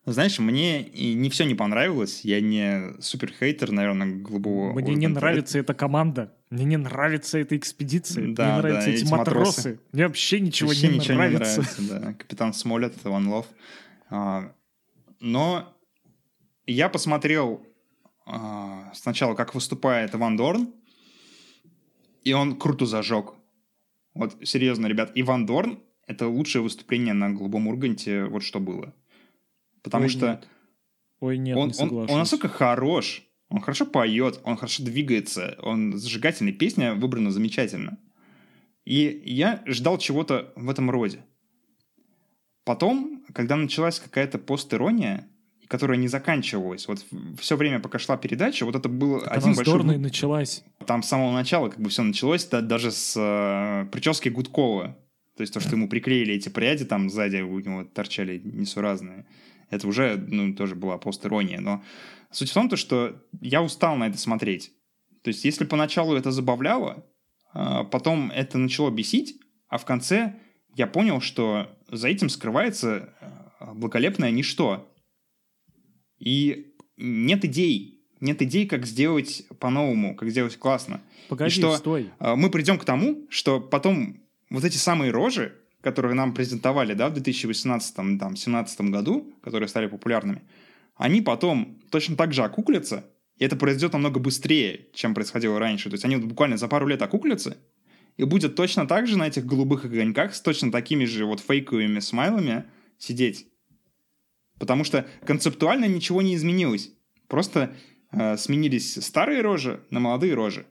Знаешь, мне не все не понравилось. Я не супер хейтер, наверное, голубого. Мне не нравится эта команда. Мне не нравится эта экспедиция. Да, мне нравятся да, эти, эти матросы. матросы. Мне вообще ничего вообще не ничего нравится. Не нравится да. Капитан Смолет, One Love. А, но я посмотрел а, сначала, как выступает Иван Дорн, и он круто зажег. Вот, серьезно, ребят, Иван Дорн — это лучшее выступление на Голубом Урганте, вот что было. Потому Ой, что... Нет. Ой, нет, он, не он, он настолько хорош, он хорошо поет, он хорошо двигается, он зажигательный, песня выбрана замечательно. И я ждал чего-то в этом роде. Потом, когда началась какая-то постирония, которая не заканчивалась, вот все время, пока шла передача, вот это был Так один она большой... и началась. Там с самого начала как бы все началось, да, даже с э, прически Гудкова. То есть то, что ему приклеили эти пряди, там сзади у него торчали несуразные. Это уже, ну, тоже была постирония. Но суть в том, то, что я устал на это смотреть. То есть если поначалу это забавляло, а потом это начало бесить, а в конце я понял, что за этим скрывается э, благолепное ничто. И нет идей. Нет идей, как сделать по-новому, как сделать классно. Погоди, и что стой. э, мы придем к тому, что потом вот эти самые рожи, которые нам презентовали да, в 2018-2017 году, которые стали популярными, они потом точно так же окуклятся, и это произойдет намного быстрее, чем происходило раньше. То есть они вот буквально за пару лет окуклятся, и будет точно так же на этих голубых огоньках с точно такими же вот фейковыми смайлами сидеть. Потому что концептуально ничего не изменилось. Просто э, сменились старые рожи на молодые рожи.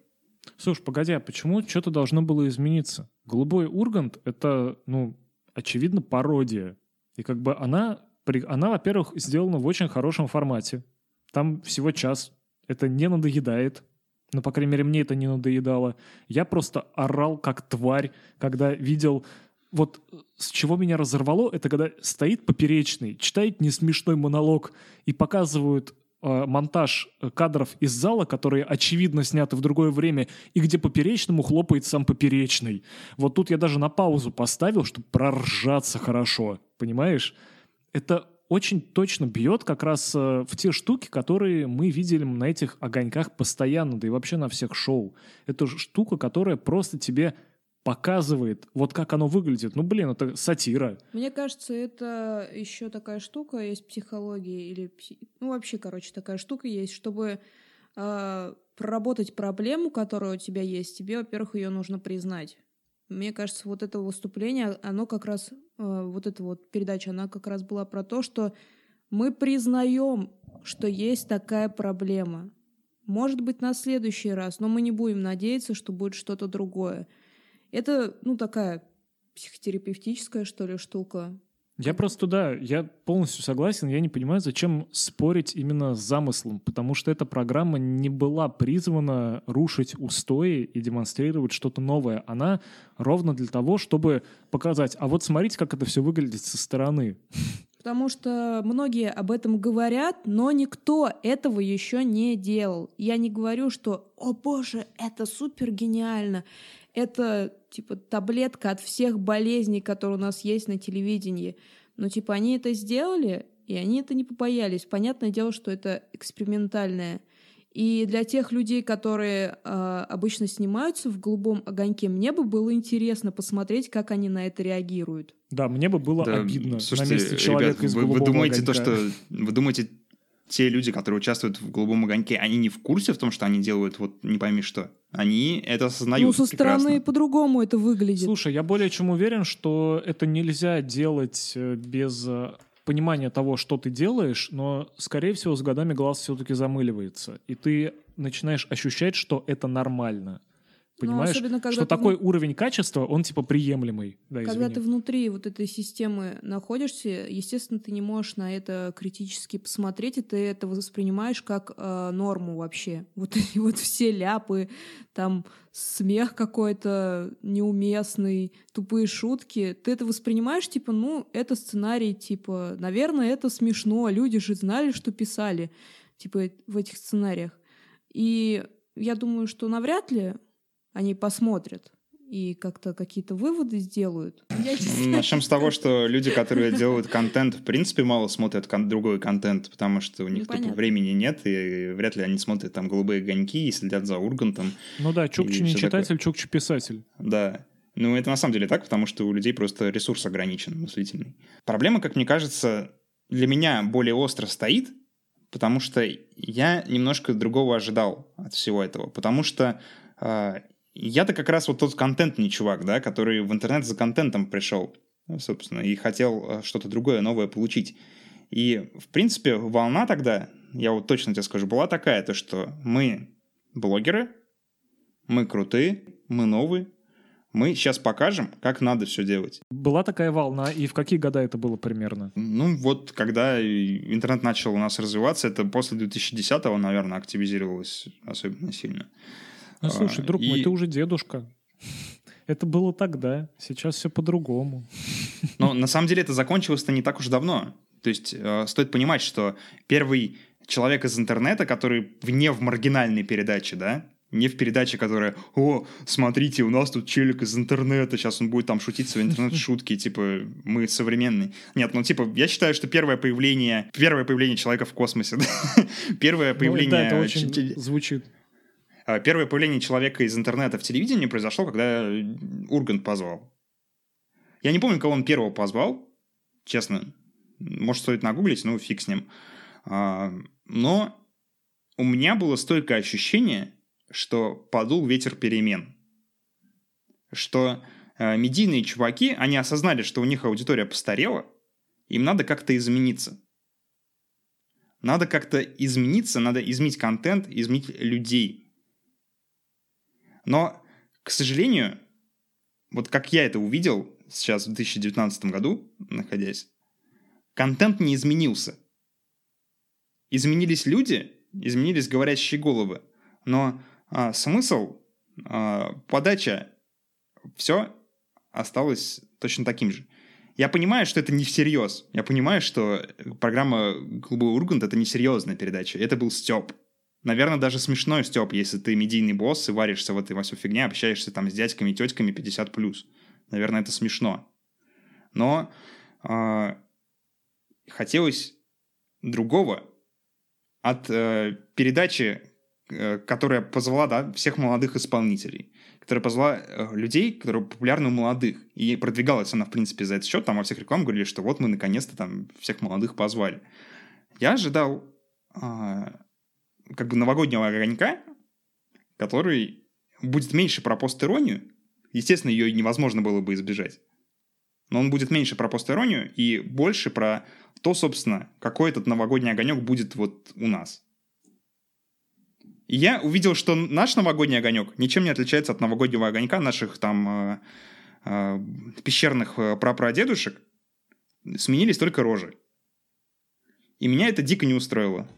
Слушай, погоди, а почему что-то должно было измениться? Голубой Ургант — это, ну, очевидно, пародия. И как бы она, она, во-первых, сделана в очень хорошем формате. Там всего час. Это не надоедает. Ну, по крайней мере, мне это не надоедало. Я просто орал как тварь, когда видел... Вот э, с чего меня разорвало, это когда стоит поперечный, читает несмешной монолог и показывают э, монтаж э, кадров из зала, которые очевидно сняты в другое время, и где поперечному хлопает сам поперечный. Вот тут я даже на паузу поставил, чтобы проржаться хорошо, понимаешь? Это очень точно бьет как раз э, в те штуки, которые мы видели на этих огоньках постоянно, да и вообще на всех шоу. Это штука, которая просто тебе показывает, вот как оно выглядит. Ну, блин, это сатира. Мне кажется, это еще такая штука есть психология или ну вообще, короче, такая штука есть, чтобы э, проработать проблему, которая у тебя есть, тебе, во-первых, ее нужно признать. Мне кажется, вот это выступление, оно как раз, вот эта вот передача, она как раз была про то, что мы признаем, что есть такая проблема. Может быть, на следующий раз, но мы не будем надеяться, что будет что-то другое. Это, ну, такая психотерапевтическая, что ли, штука. Я просто, да, я полностью согласен, я не понимаю, зачем спорить именно с замыслом, потому что эта программа не была призвана рушить устои и демонстрировать что-то новое. Она ровно для того, чтобы показать, а вот смотрите, как это все выглядит со стороны. Потому что многие об этом говорят, но никто этого еще не делал. Я не говорю, что «О боже, это супер гениально!» Это типа таблетка от всех болезней, которые у нас есть на телевидении. Но типа они это сделали, и они это не побоялись. Понятное дело, что это экспериментальное. И для тех людей, которые э, обычно снимаются в голубом огоньке, мне бы было интересно посмотреть, как они на это реагируют. Да, мне бы было Да, обидно слушайте, на месте человека ребят, из вы, вы голубого думаете то, огонька. что вы думаете те люди, которые участвуют в голубом огоньке, они не в курсе в том, что они делают вот не пойми что. Они это осознают. ну, со прекрасно. стороны по-другому это выглядит. Слушай, я более чем уверен, что это нельзя делать э, без э, понимания того, что ты делаешь, но, скорее всего, с годами глаз все-таки замыливается, и ты начинаешь ощущать, что это нормально. Понимаешь, Ну, особенно, когда что ты такой уровень качества, он типа приемлемый. Да, Когда извини. ты внутри вот этой системы находишься, естественно, ты не можешь на это критически посмотреть, и ты это воспринимаешь как э, норму вообще. Вот эти вот все ляпы, там смех какой-то неуместный, тупые шутки. Ты это воспринимаешь, типа, ну, это сценарий, типа, наверное, это смешно, люди же знали, что писали, типа, в этих сценариях. И я думаю, что навряд ли они посмотрят и как-то какие-то выводы сделают. Начнем с того, что люди, которые делают контент, в принципе, мало смотрят кон- другой контент, потому что у них Ну, тупо времени нет, и вряд ли они смотрят там голубые огоньки и следят за Ургантом. Ну да, Чукчи не читатель, Чукчи писатель. Да. Ну, это на самом деле так, потому что у людей просто ресурс ограничен, мыслительный. Проблема, как мне кажется, для меня более остро стоит, потому что я немножко другого ожидал от всего этого. Потому что э, я-то как раз вот тот контентный чувак, да, который в интернет за контентом пришел, ну, собственно, и хотел э, что-то другое, новое получить. И, в принципе, волна тогда, я вот точно тебе скажу, была такая, то что мы блогеры, мы крутые, мы новые, мы сейчас покажем, как надо все делать. Была такая волна, и в какие года это было примерно? Ну, вот когда интернет начал у нас развиваться, это после 2010-го, наверное, активизировалось особенно сильно. Ну, слушай, друг и... мой, ты уже дедушка. Это было тогда, сейчас все по-другому. Но на самом деле это закончилось-то не так уж давно. То есть э, стоит понимать, что первый человек из интернета, который вне в маргинальной передаче, да, не в передаче, которая, о, смотрите, у нас тут челик из интернета, сейчас он будет там шутить свои интернет-шутки, типа, мы современные. Нет, ну, типа, я считаю, что первое появление, первое появление человека в космосе, первое появление... Ну, да, это очень звучит. А, первое появление человека из интернета в телевидении произошло, когда Ургант позвал. Я не помню, кого он первого позвал, честно. Может, стоит нагуглить, ну, фиг с ним. А, но у меня было стойкое ощущение, что подул ветер перемен. Что э, медийные чуваки, они осознали, что у них аудитория постарела, им надо как-то измениться. Надо как-то измениться, надо изменить контент, изменить людей. Но, к сожалению, вот как я это увидел сейчас в 2019 году, находясь, контент не изменился. Изменились люди, изменились говорящие головы, но а, смысл, а, подача, все осталось точно таким же. Я понимаю, что это не всерьез. Я понимаю, что программа «Голубой Ургант» — это несерьезная передача. Это был Степ. Наверное, даже смешной Степ, если ты медийный босс и варишься в этой во всю фигне, общаешься там с дядьками и тетками 50+. Наверное, это смешно. Но э, хотелось другого от э, передачи Э, которая позвала да, всех молодых исполнителей, которая позвала э, людей, которые популярны у молодых. И продвигалась она, в принципе, за этот счет. Там во всех рекламах говорили, что вот мы наконец-то там всех молодых позвали. Я ожидал а, как бы новогоднего огонька, который будет меньше про пост-иронию. Естественно, ее невозможно было бы избежать. Но он будет меньше про пост-иронию и больше про то, собственно, какой этот новогодний огонек будет вот у нас. И я увидел, что наш новогодний огонек ничем не отличается от новогоднего огонька наших там э, э, пещерных э, прапрадедушек. Сменились только рожи. И меня это дико не устроило.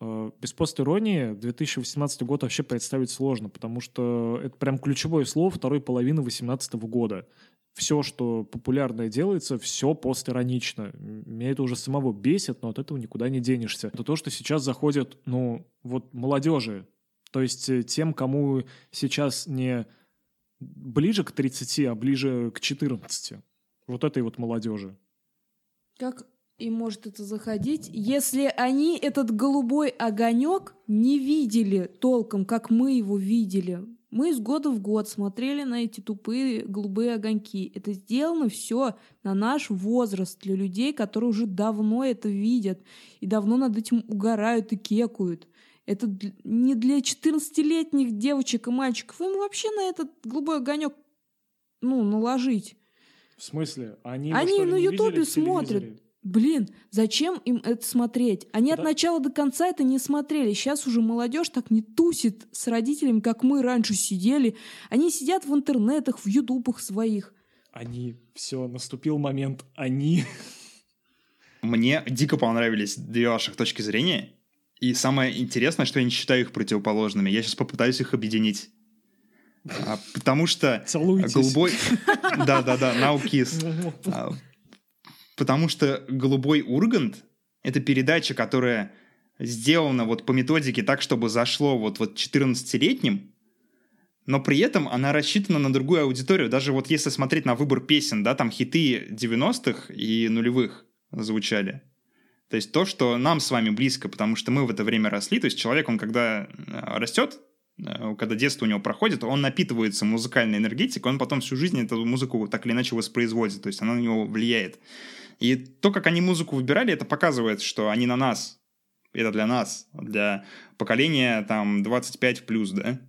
Э, без пост-иронии 2018 год вообще представить сложно, потому что это прям ключевое слово второй половины 2018 года все, что популярное делается, все постиронично. Меня это уже самого бесит, но от этого никуда не денешься. Это то, что сейчас заходит, ну, вот молодежи. То есть э, тем, кому сейчас не ближе к 30, а ближе к 14. Вот этой вот молодежи. Как и может это заходить, если они этот голубой огонек не видели толком, как мы его видели. Мы из года в год смотрели на эти тупые голубые огоньки. Это сделано все на наш возраст для людей, которые уже давно это видят и давно над этим угорают и кекают. Это не для 14-летних девочек и мальчиков. Им вообще на этот голубой огонек ну, наложить. В смысле? Они, Они на Ютубе смотрят. Блин, зачем им это смотреть? Они да. от начала до конца это не смотрели. Сейчас уже молодежь так не тусит с родителями, как мы раньше сидели. Они сидят в интернетах, в ютубах своих. Они. Все, наступил момент. Они. Мне дико понравились две ваших точки зрения. И самое интересное, что я не считаю их противоположными. Я сейчас попытаюсь их объединить. А, потому что Целуйтесь. голубой... Да-да-да, now kiss. потому что «Голубой Ургант» — это передача, которая сделана вот по методике так, чтобы зашло вот, вот 14-летним, но при этом она рассчитана на другую аудиторию. Даже вот если смотреть на выбор песен, да, там хиты 90-х и нулевых звучали. То есть то, что нам с вами близко, потому что мы в это время росли. То есть человек, он когда э, растет, э, когда детство у него проходит, он напитывается музыкальной энергетикой, он потом всю жизнь эту музыку так или иначе воспроизводит, то есть она на него влияет. И то, как они музыку выбирали, это показывает, что они на нас. Это для нас, для поколения там 25 плюс, да.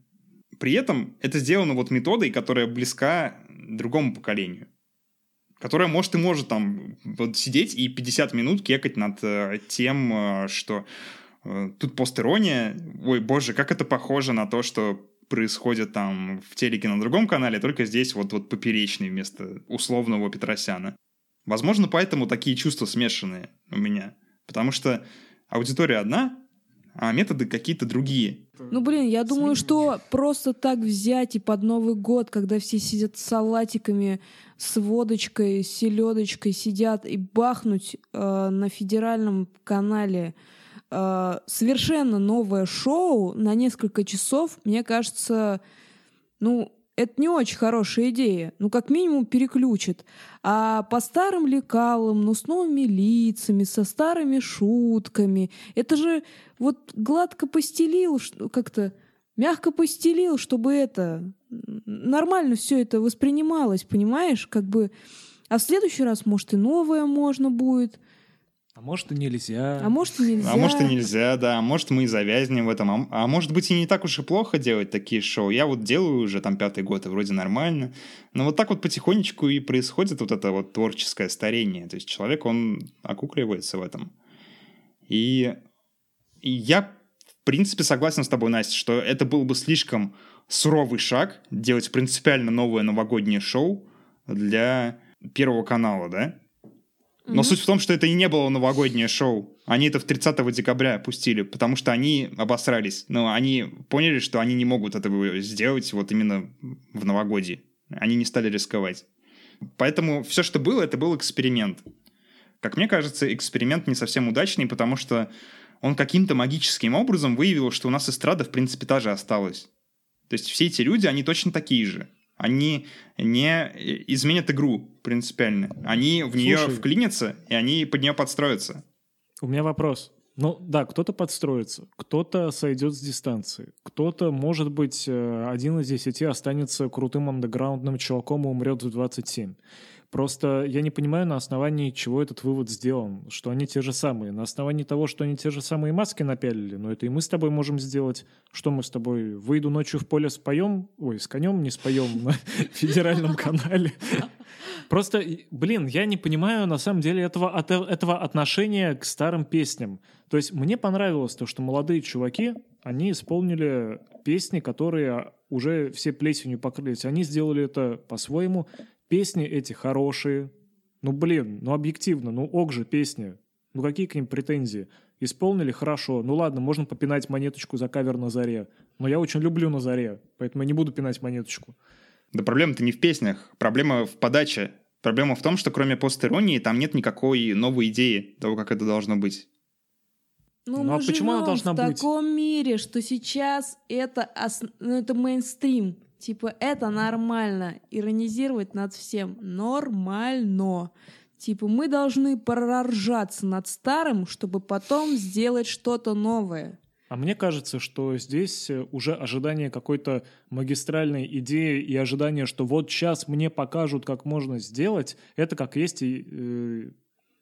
При этом это сделано вот методой, которая близка другому поколению. которая, может, и может там вот сидеть и 50 минут кекать над э, тем, э, что э, тут постерония, ой, боже, как это похоже на то, что происходит там в телеке на другом канале, только здесь вот, вот поперечный вместо условного Петросяна. Возможно, поэтому такие чувства смешанные у меня. Потому что аудитория одна, а методы какие-то другие. Ну, блин, я думаю, что просто так взять и под Новый год, когда все сидят с салатиками, с водочкой, с селедочкой, сидят и бахнуть э, на федеральном канале э, совершенно новое шоу на несколько часов, мне кажется, ну, это не очень хорошая идея. Ну, как минимум, переключит. А по старым лекалам, ну, с новыми лицами, со старыми шутками. Это же вот гладко постелил, как-то мягко постелил, чтобы это нормально все это воспринималось, понимаешь? Как бы... А в следующий раз, может, и новое можно будет. А может и нельзя. А может и нельзя. А может и нельзя, да. А может мы и завязнем в этом. А, а может быть и не так уж и плохо делать такие шоу. Я вот делаю уже там пятый год, и вроде нормально. Но вот так вот потихонечку и происходит вот это вот творческое старение. То есть человек, он окукливается в этом. И, и я, в принципе, согласен с тобой, Настя, что это был бы слишком суровый шаг делать принципиально новое новогоднее шоу для Первого канала, да? Но mm-hmm. суть в том, что это и не было новогоднее шоу. Они это в 30 декабря пустили, потому что они обосрались. Но они поняли, что они не могут этого сделать вот именно в новогодии. Они не стали рисковать. Поэтому все, что было, это был эксперимент. Как мне кажется, эксперимент не совсем удачный, потому что он каким-то магическим образом выявил, что у нас эстрада, в принципе, та же осталась. То есть все эти люди, они точно такие же они не изменят игру принципиально. Они в нее Слушай, вклинятся, и они под нее подстроятся. У меня вопрос. Ну да, кто-то подстроится, кто-то сойдет с дистанции, кто-то, может быть, э, один из десяти останется крутым андеграундным чуваком и умрет в 27. Просто я не понимаю, на основании чего этот вывод сделан, что они те же самые. На основании того, что они те же самые маски напялили, но это и мы с тобой можем сделать. Что мы с тобой, выйду ночью в поле споем, ой, с конем не споем на федеральном канале. Просто, блин, я не понимаю на самом деле этого, от, этого отношения к старым песням. То есть мне понравилось то, что молодые чуваки, они исполнили песни, которые уже все плесенью покрылись. Они сделали это по-своему. Песни эти хорошие. Ну, блин, ну объективно, ну ок же песни. Ну какие к ним претензии? Исполнили хорошо. Ну ладно, можно попинать монеточку за кавер на заре. Но я очень люблю на заре, поэтому я не буду пинать монеточку. Да проблема-то не в песнях. Проблема в подаче. Проблема в том, что кроме постеронии там нет никакой новой идеи того, как это должно быть. Ну, ну а почему она должна в быть? В таком мире, что сейчас это, ос... ну, это мейнстрим. Типа, это нормально. Иронизировать над всем нормально. Типа, мы должны проржаться над старым, чтобы потом сделать что-то новое. А мне кажется, что здесь э, уже ожидание какой-то магистральной идеи и ожидание, что вот сейчас мне покажут, как можно сделать, это как есть и... Э,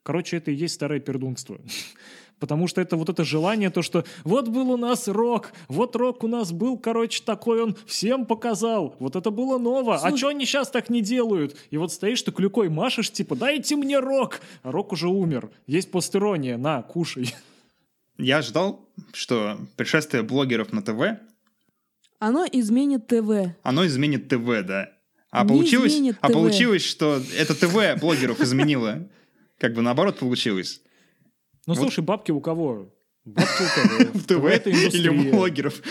короче, это и есть старое пердунство. Потому что это вот это желание, то, что вот был у нас рок, вот рок у нас был, короче, такой, он всем показал. Вот это было ново. А Слушай... А что они сейчас так не делают? И вот стоишь ты клюкой машешь, типа, дайте мне рок. А рок уже умер. Есть постерония, на, кушай. Я ожидал, что пришествие блогеров на ТВ... Оно изменит ТВ. Оно изменит ТВ, да. А не получилось, а получилось, что это ТВ блогеров изменило. Как бы наоборот получилось. Ну, вот. слушай, бабки у кого? Бабки у кого? В ТВ или у блогеров?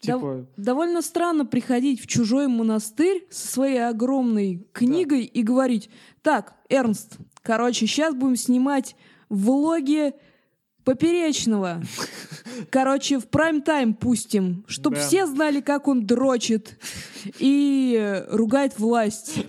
Типа... Довольно странно приходить в чужой монастырь со своей огромной книгой да. и говорить, так, Эрнст, короче, сейчас будем снимать влоги Поперечного. Короче, в прайм-тайм пустим, чтобы да. все знали, как он дрочит и ругает власть.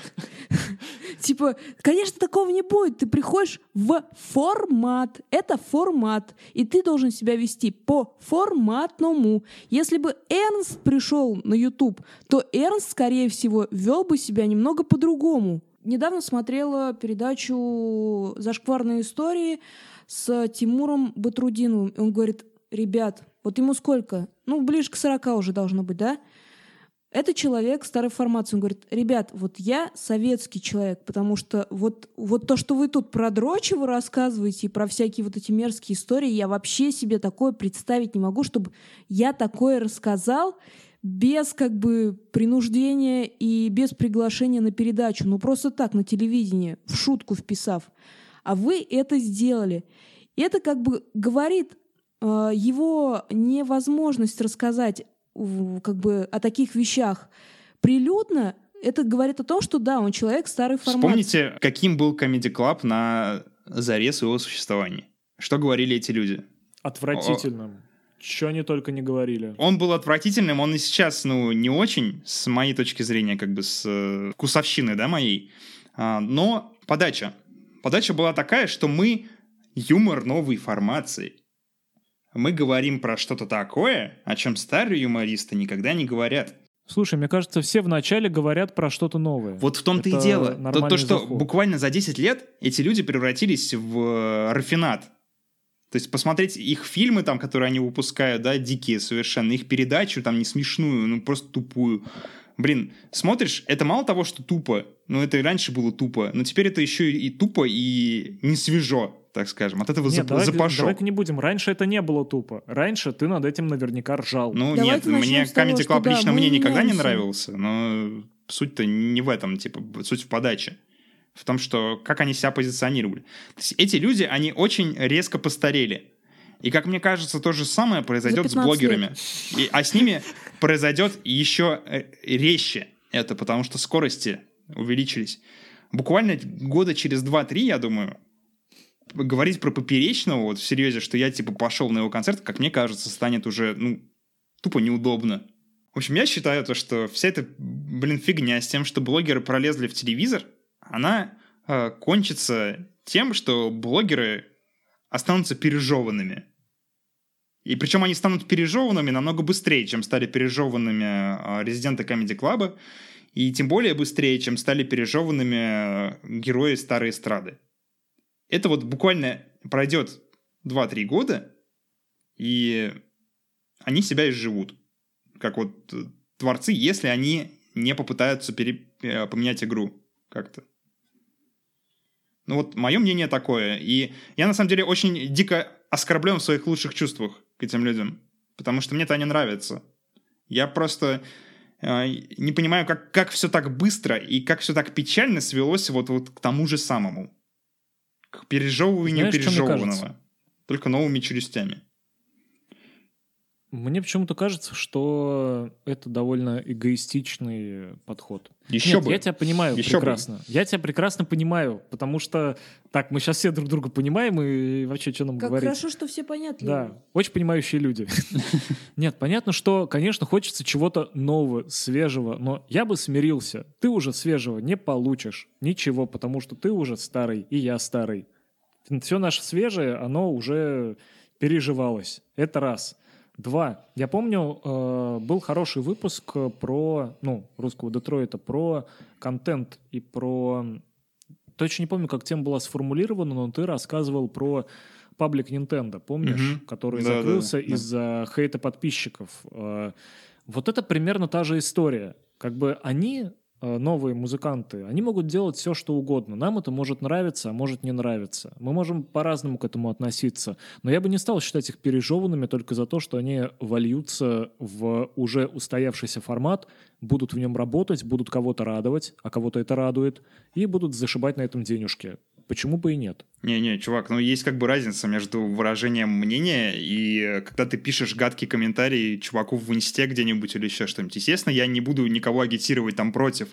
Типа, конечно, такого не будет. Ты приходишь в формат. Это формат. И ты должен себя вести по форматному. Если бы Эрнст пришел на YouTube, то Эрнст, скорее всего, вел бы себя немного по-другому. Недавно смотрела передачу «Зашкварные истории» с Тимуром Батрудиновым. И он говорит, ребят, вот ему сколько? Ну, ближе к 40 уже должно быть, да? Это человек старой формации. Он говорит, ребят, вот я советский человек, потому что вот, вот то, что вы тут про Дрочева рассказываете и про всякие вот эти мерзкие истории, я вообще себе такое представить не могу, чтобы я такое рассказал без как бы принуждения и без приглашения на передачу, ну просто так, на телевидении, в шутку вписав. А вы это сделали. И это как бы говорит э, его невозможность рассказать как бы о таких вещах прилюдно, это говорит о том, что да, он человек старой формации. Вспомните, каким был Comedy Club на заре своего существования. Что говорили эти люди? Отвратительным. Что они только не говорили. Он был отвратительным, он и сейчас, ну, не очень, с моей точки зрения, как бы с э, вкусовщины, да, моей. А, но подача. Подача была такая, что мы юмор новой формации мы говорим про что-то такое, о чем старые юмористы никогда не говорят. Слушай, мне кажется, все вначале говорят про что-то новое. Вот в том-то и дело. То, то, что заход. буквально за 10 лет эти люди превратились в э, рафинат. То есть посмотреть их фильмы, там, которые они выпускают, да, дикие совершенно, их передачу там не смешную, ну просто тупую. Блин, смотришь, это мало того, что тупо, ну это и раньше было тупо, но теперь это еще и тупо, и не свежо так скажем. От этого нет, зап- давай, Давай-ка не будем. Раньше это не было тупо. Раньше ты над этим наверняка ржал. Ну Давайте нет, мне Comedy Club лично мне никогда не нравился, но суть-то не в этом, типа, суть в подаче. В том, что как они себя позиционировали. То есть эти люди, они очень резко постарели. И, как мне кажется, то же самое произойдет с блогерами. И, а с ними произойдет еще э, резче это, потому что скорости увеличились. Буквально года через 2-3, я думаю, говорить про Поперечного, вот в серьезе, что я, типа, пошел на его концерт, как мне кажется, станет уже, ну, тупо неудобно. В общем, я считаю то, что вся эта, блин, фигня с тем, что блогеры пролезли в телевизор, она э, кончится тем, что блогеры останутся пережеванными. И причем они станут пережеванными намного быстрее, чем стали пережеванными э, резиденты Comedy Club, и тем более быстрее, чем стали пережеванными э, герои старой эстрады. Это вот буквально пройдет 2-3 года, и они себя изживут. Как вот э, творцы, если они не попытаются пере... Э, поменять игру как-то. Ну вот мое мнение такое. И я на самом деле очень дико оскорблен в своих лучших чувствах к этим людям. Потому что мне это не нравится. Я просто э, не понимаю, как, как все так быстро и как все так печально свелось вот, вот к тому же самому к пережевыванию Знаешь, пережеванного. Только новыми челюстями. Мне почему-то кажется, что это довольно эгоистичный подход. Еще Нет, бы. Я тебя понимаю Еще прекрасно. Бы. Я тебя прекрасно понимаю, потому что так мы сейчас все друг друга понимаем и вообще что нам как говорить. Как хорошо, что все понятны. Да, очень понимающие люди. Нет, понятно, что, конечно, хочется чего-то нового, свежего, но я бы смирился. Ты уже свежего не получишь ничего, потому что ты уже старый и я старый. Все наше свежее, оно уже переживалось. Это раз. Два. Я помню, э, был хороший выпуск про, ну, русского Детройта, про контент и про... Точно не помню, как тема была сформулирована, но ты рассказывал про паблик Nintendo, помнишь? Угу. Который да, закрылся да, да. из-за хейта подписчиков. Э, вот это примерно та же история. Как бы они Э, новые музыканты, они могут делать все, что угодно. Нам это может нравиться, а может не нравиться. Мы можем по-разному к этому относиться. Но я бы не стал считать их пережеванными только за то, что они вольются в уже устоявшийся формат, будут в нем работать, будут кого-то радовать, а кого-то это радует, и будут зашибать на этом денежки. Почему бы и нет? Не-не, чувак, ну есть как бы разница между выражением мнения и э, когда ты пишешь гадкий комментарий чуваку в инсте где-нибудь или еще что-нибудь. Естественно, я не буду никого агитировать там против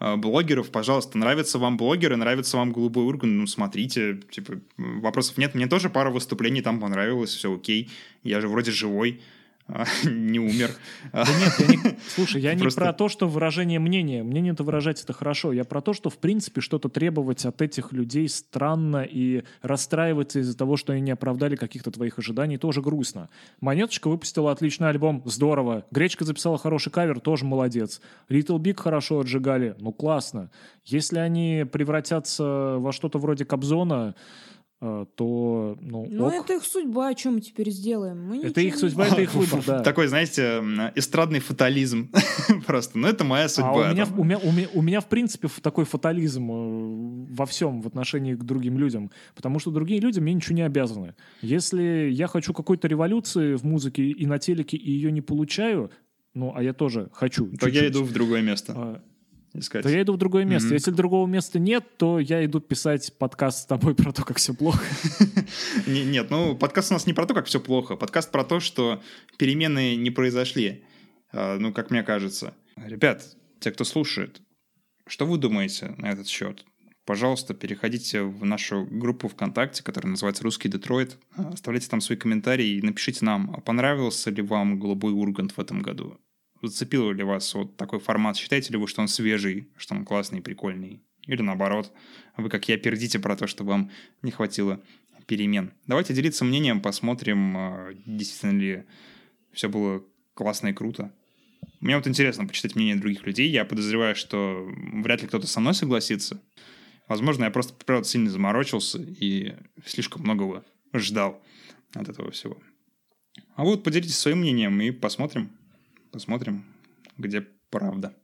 э, блогеров. Пожалуйста, нравятся вам блогеры, нравится вам голубой урган, ну смотрите, типа вопросов нет. Мне тоже пара выступлений там понравилось, все окей. Я же вроде живой. не умер. Да нет, я не... слушай, я Просто... не про то, что выражение мнения. Мнение это выражать это хорошо. Я про то, что в принципе что-то требовать от этих людей странно и расстраиваться из-за того, что они не оправдали каких-то твоих ожиданий, тоже грустно. Монеточка выпустила отличный альбом, здорово. Гречка записала хороший кавер, тоже молодец. Little Big хорошо отжигали, ну классно. Если они превратятся во что-то вроде Кобзона, то, ну, Ну, ок. это их судьба, о чем мы теперь сделаем? Мы Это их судьба, это их выбор, да. Такой, знаете, эстрадный фатализм просто. Ну, это моя А судьба. у меня, у, меня, у, меня, у меня, в принципе, такой фатализм э, во всем в отношении к другим людям. Потому что другие люди мне ничего не обязаны. Если я хочу какой-то революции в музыке и на телеке, и ее не получаю, ну, а я тоже хочу. То я иду в другое место а, искать. то я иду в другое место. Мгм. Если другого места нет, то я иду писать подкаст с тобой про то, как все плохо. Не- Нет, ну, подкаст у нас не про то, как все плохо. Подкаст про то, что перемены не произошли. А, Ну, как мне кажется. Ребят, те, кто слушает, что вы думаете на этот счет? Пожалуйста, переходите в нашу группу ВКонтакте, которая называется «Русский Детройт». Оставляйте там свои комментарии и напишите нам, а понравился ли вам «Голубой Ургант» в этом году? Зацепил ли вас вот такой формат? Считаете ли вы, что он свежий, что он классный, прикольный? Или наоборот, вы, как я, пердите про то, что вам не хватило перемен. Давайте делиться мнением, посмотрим, а, действительно ли все было классно и круто. Мне вот интересно почитать мнение других людей. Я подозреваю, что вряд ли кто-то со мной согласится. Возможно, я просто, правда, сильно заморочился и слишком многого ждал от этого всего. А вот поделитесь своим мнением и посмотрим, посмотрим, где правда.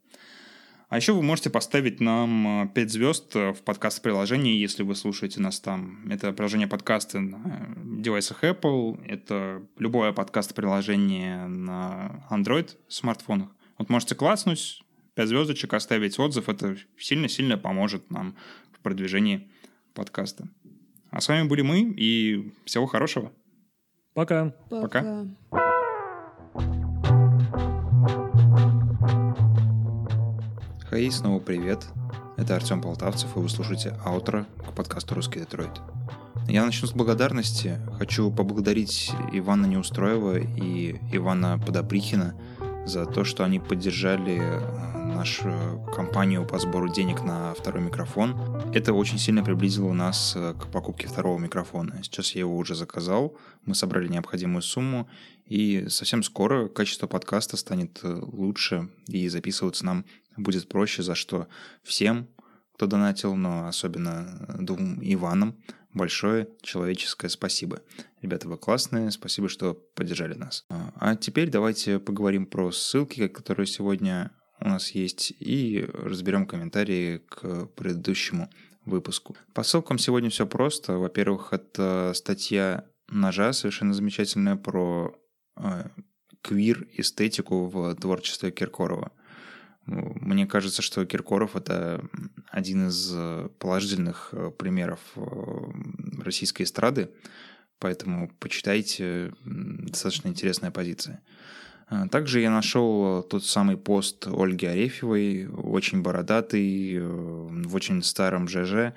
А еще вы можете поставить нам 5 звезд в подкаст-приложении, если вы слушаете нас там. Это приложение подкасты на девайсах Apple, это любое подкаст-приложение на Android смартфонах. Вот можете класснуть, 5 звездочек, оставить отзыв. Это сильно-сильно поможет нам в продвижении подкаста. А с вами были мы, и всего хорошего. Пока. Пока. Хей, снова привет. Это Артем Полтавцев, и вы слушаете аутро к подкасту «Русский Детройт». Я начну с благодарности. Хочу поблагодарить Ивана Неустроева и Ивана Подоприхина за то, что они поддержали э, нашу компанию по сбору денег на второй микрофон. Это очень сильно приблизило нас э, к покупке второго микрофона. Сейчас я его уже заказал, мы собрали необходимую сумму, и совсем скоро качество подкаста станет э, лучше, и записываться нам будет проще, за что всем, кто донатил, но особенно двум Иванам, большое человеческое спасибо. Ребята, вы классные, спасибо, что поддержали нас. А а теперь давайте поговорим про ссылки, которые сегодня у нас есть, и разберем комментарии к предыдущему выпуску. По ссылкам сегодня все просто. Во-первых, это статья Ножа, совершенно замечательная, про э, квир-эстетику в творчестве Киркорова. Мне кажется, что Киркоров — это один из э, положительных э, примеров э, российской эстрады, поэтому почитайте, достаточно интересная позиция. А, Также я нашел тот самый пост Ольги Арефьевой, очень бородатый, в очень старом ЖЖ.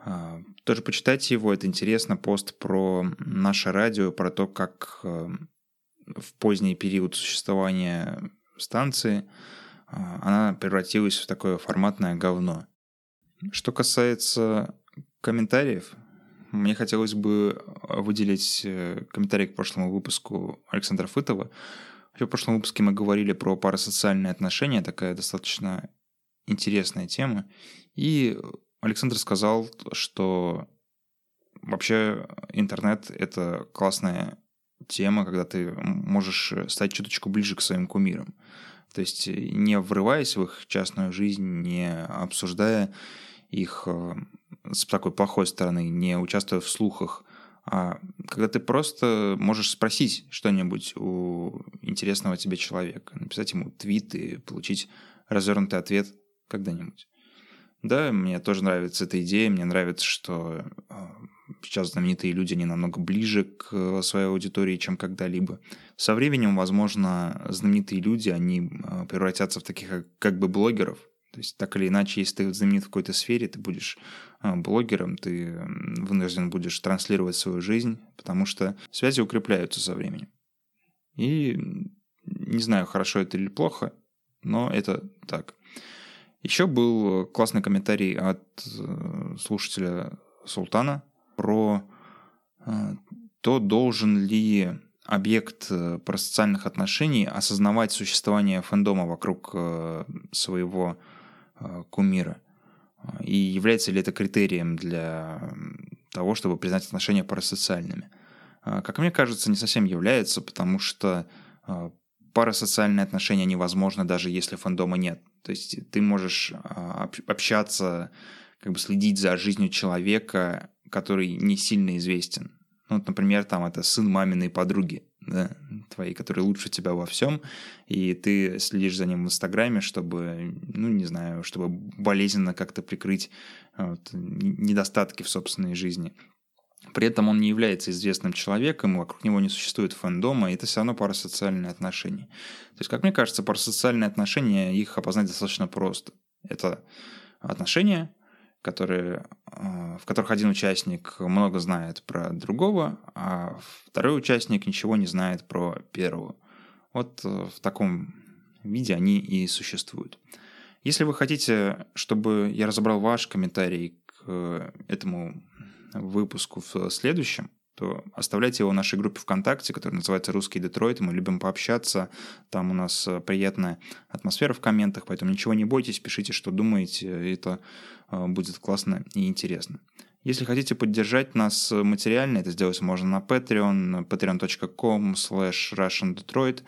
А, Тоже почитайте его, это интересно. Пост про наше радио, про то, как в поздний период существования станции она превратилась в такое форматное говно. Что касается комментариев, мне хотелось бы выделить э, комментарий к прошлому выпуску Александра Фытова. В прошлом выпуске мы говорили про парасоциальные отношения, такая достаточно интересная тема. И Александр сказал, что вообще интернет — это классная тема, когда ты можешь стать чуточку ближе к своим кумирам. То есть не врываясь в их частную жизнь, не обсуждая их э, с такой плохой стороны, не участвуя в слухах, а когда ты просто можешь спросить что-нибудь у интересного тебе человека, написать ему твит и получить развернутый ответ когда-нибудь. Да, мне тоже нравится эта идея, мне нравится, что э, сейчас знаменитые люди, они намного ближе к своей аудитории, чем когда-либо. Со временем, возможно, знаменитые люди, они э, превратятся в таких как, как бы блогеров. То есть так или иначе, если ты знаменит в какой-то сфере, ты будешь э, блогером, ты вынужден будешь транслировать свою жизнь, потому что связи укрепляются со временем. И не знаю, хорошо это или плохо, но это так. Еще был классный комментарий от э, слушателя Султана про э, то, должен ли объект э, парасоциальных отношений осознавать существование фэндома вокруг э, своего кумира. И является ли это критерием для того, чтобы признать отношения парасоциальными. Как мне кажется, не совсем является, потому что парасоциальные отношения невозможны, даже если фандома нет. То есть ты можешь а, общаться, как бы следить за жизнью человека, который не сильно известен. Ну, вот, например, там это сын маминой подруги, да, твоей, который лучше тебя во всем, и ты следишь за ним в Инстаграме, чтобы, ну, не знаю, чтобы болезненно как-то прикрыть вот, недостатки в собственной жизни. При этом он не является известным человеком, вокруг него не существует фэндома, и это все равно парасоциальные отношения. То есть, как мне кажется, парасоциальные отношения, их опознать достаточно просто. Это отношения, которые, а, в которых один участник много знает про другого, а второй участник ничего не знает про первого. Вот э, в таком виде они и существуют. Если вы хотите, чтобы я разобрал ваш комментарий к этому выпуску в следующем, то оставляйте его в нашей группе ВКонтакте, которая называется «Русский Детройт». Мы любим пообщаться. Там у нас э, приятная атмосфера в комментах, поэтому ничего не бойтесь, пишите, что думаете. Это э, будет классно и интересно. Если хотите поддержать нас материально, это сделать можно на Patreon, patreon.com slash russiandetroit.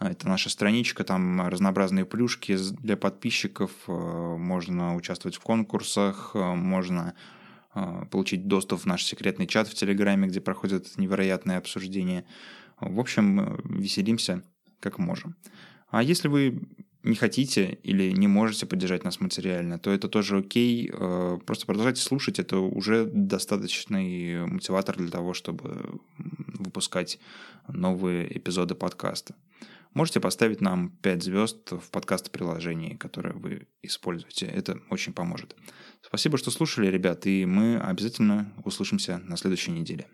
Это наша страничка, там разнообразные плюшки для подписчиков, э, можно участвовать в конкурсах, можно получить доступ в наш секретный чат в Телеграме, где проходят невероятные обсуждения. В общем, веселимся как можем. А если вы не хотите или не можете поддержать нас материально, то это тоже окей. А, просто продолжайте слушать, это уже достаточный мотиватор для того, чтобы выпускать новые эпизоды подкаста. Можете поставить нам 5 звезд в подкаст-приложении, которое вы используете. Это очень поможет. Спасибо, что слушали, ребят, и мы обязательно услышимся на следующей неделе.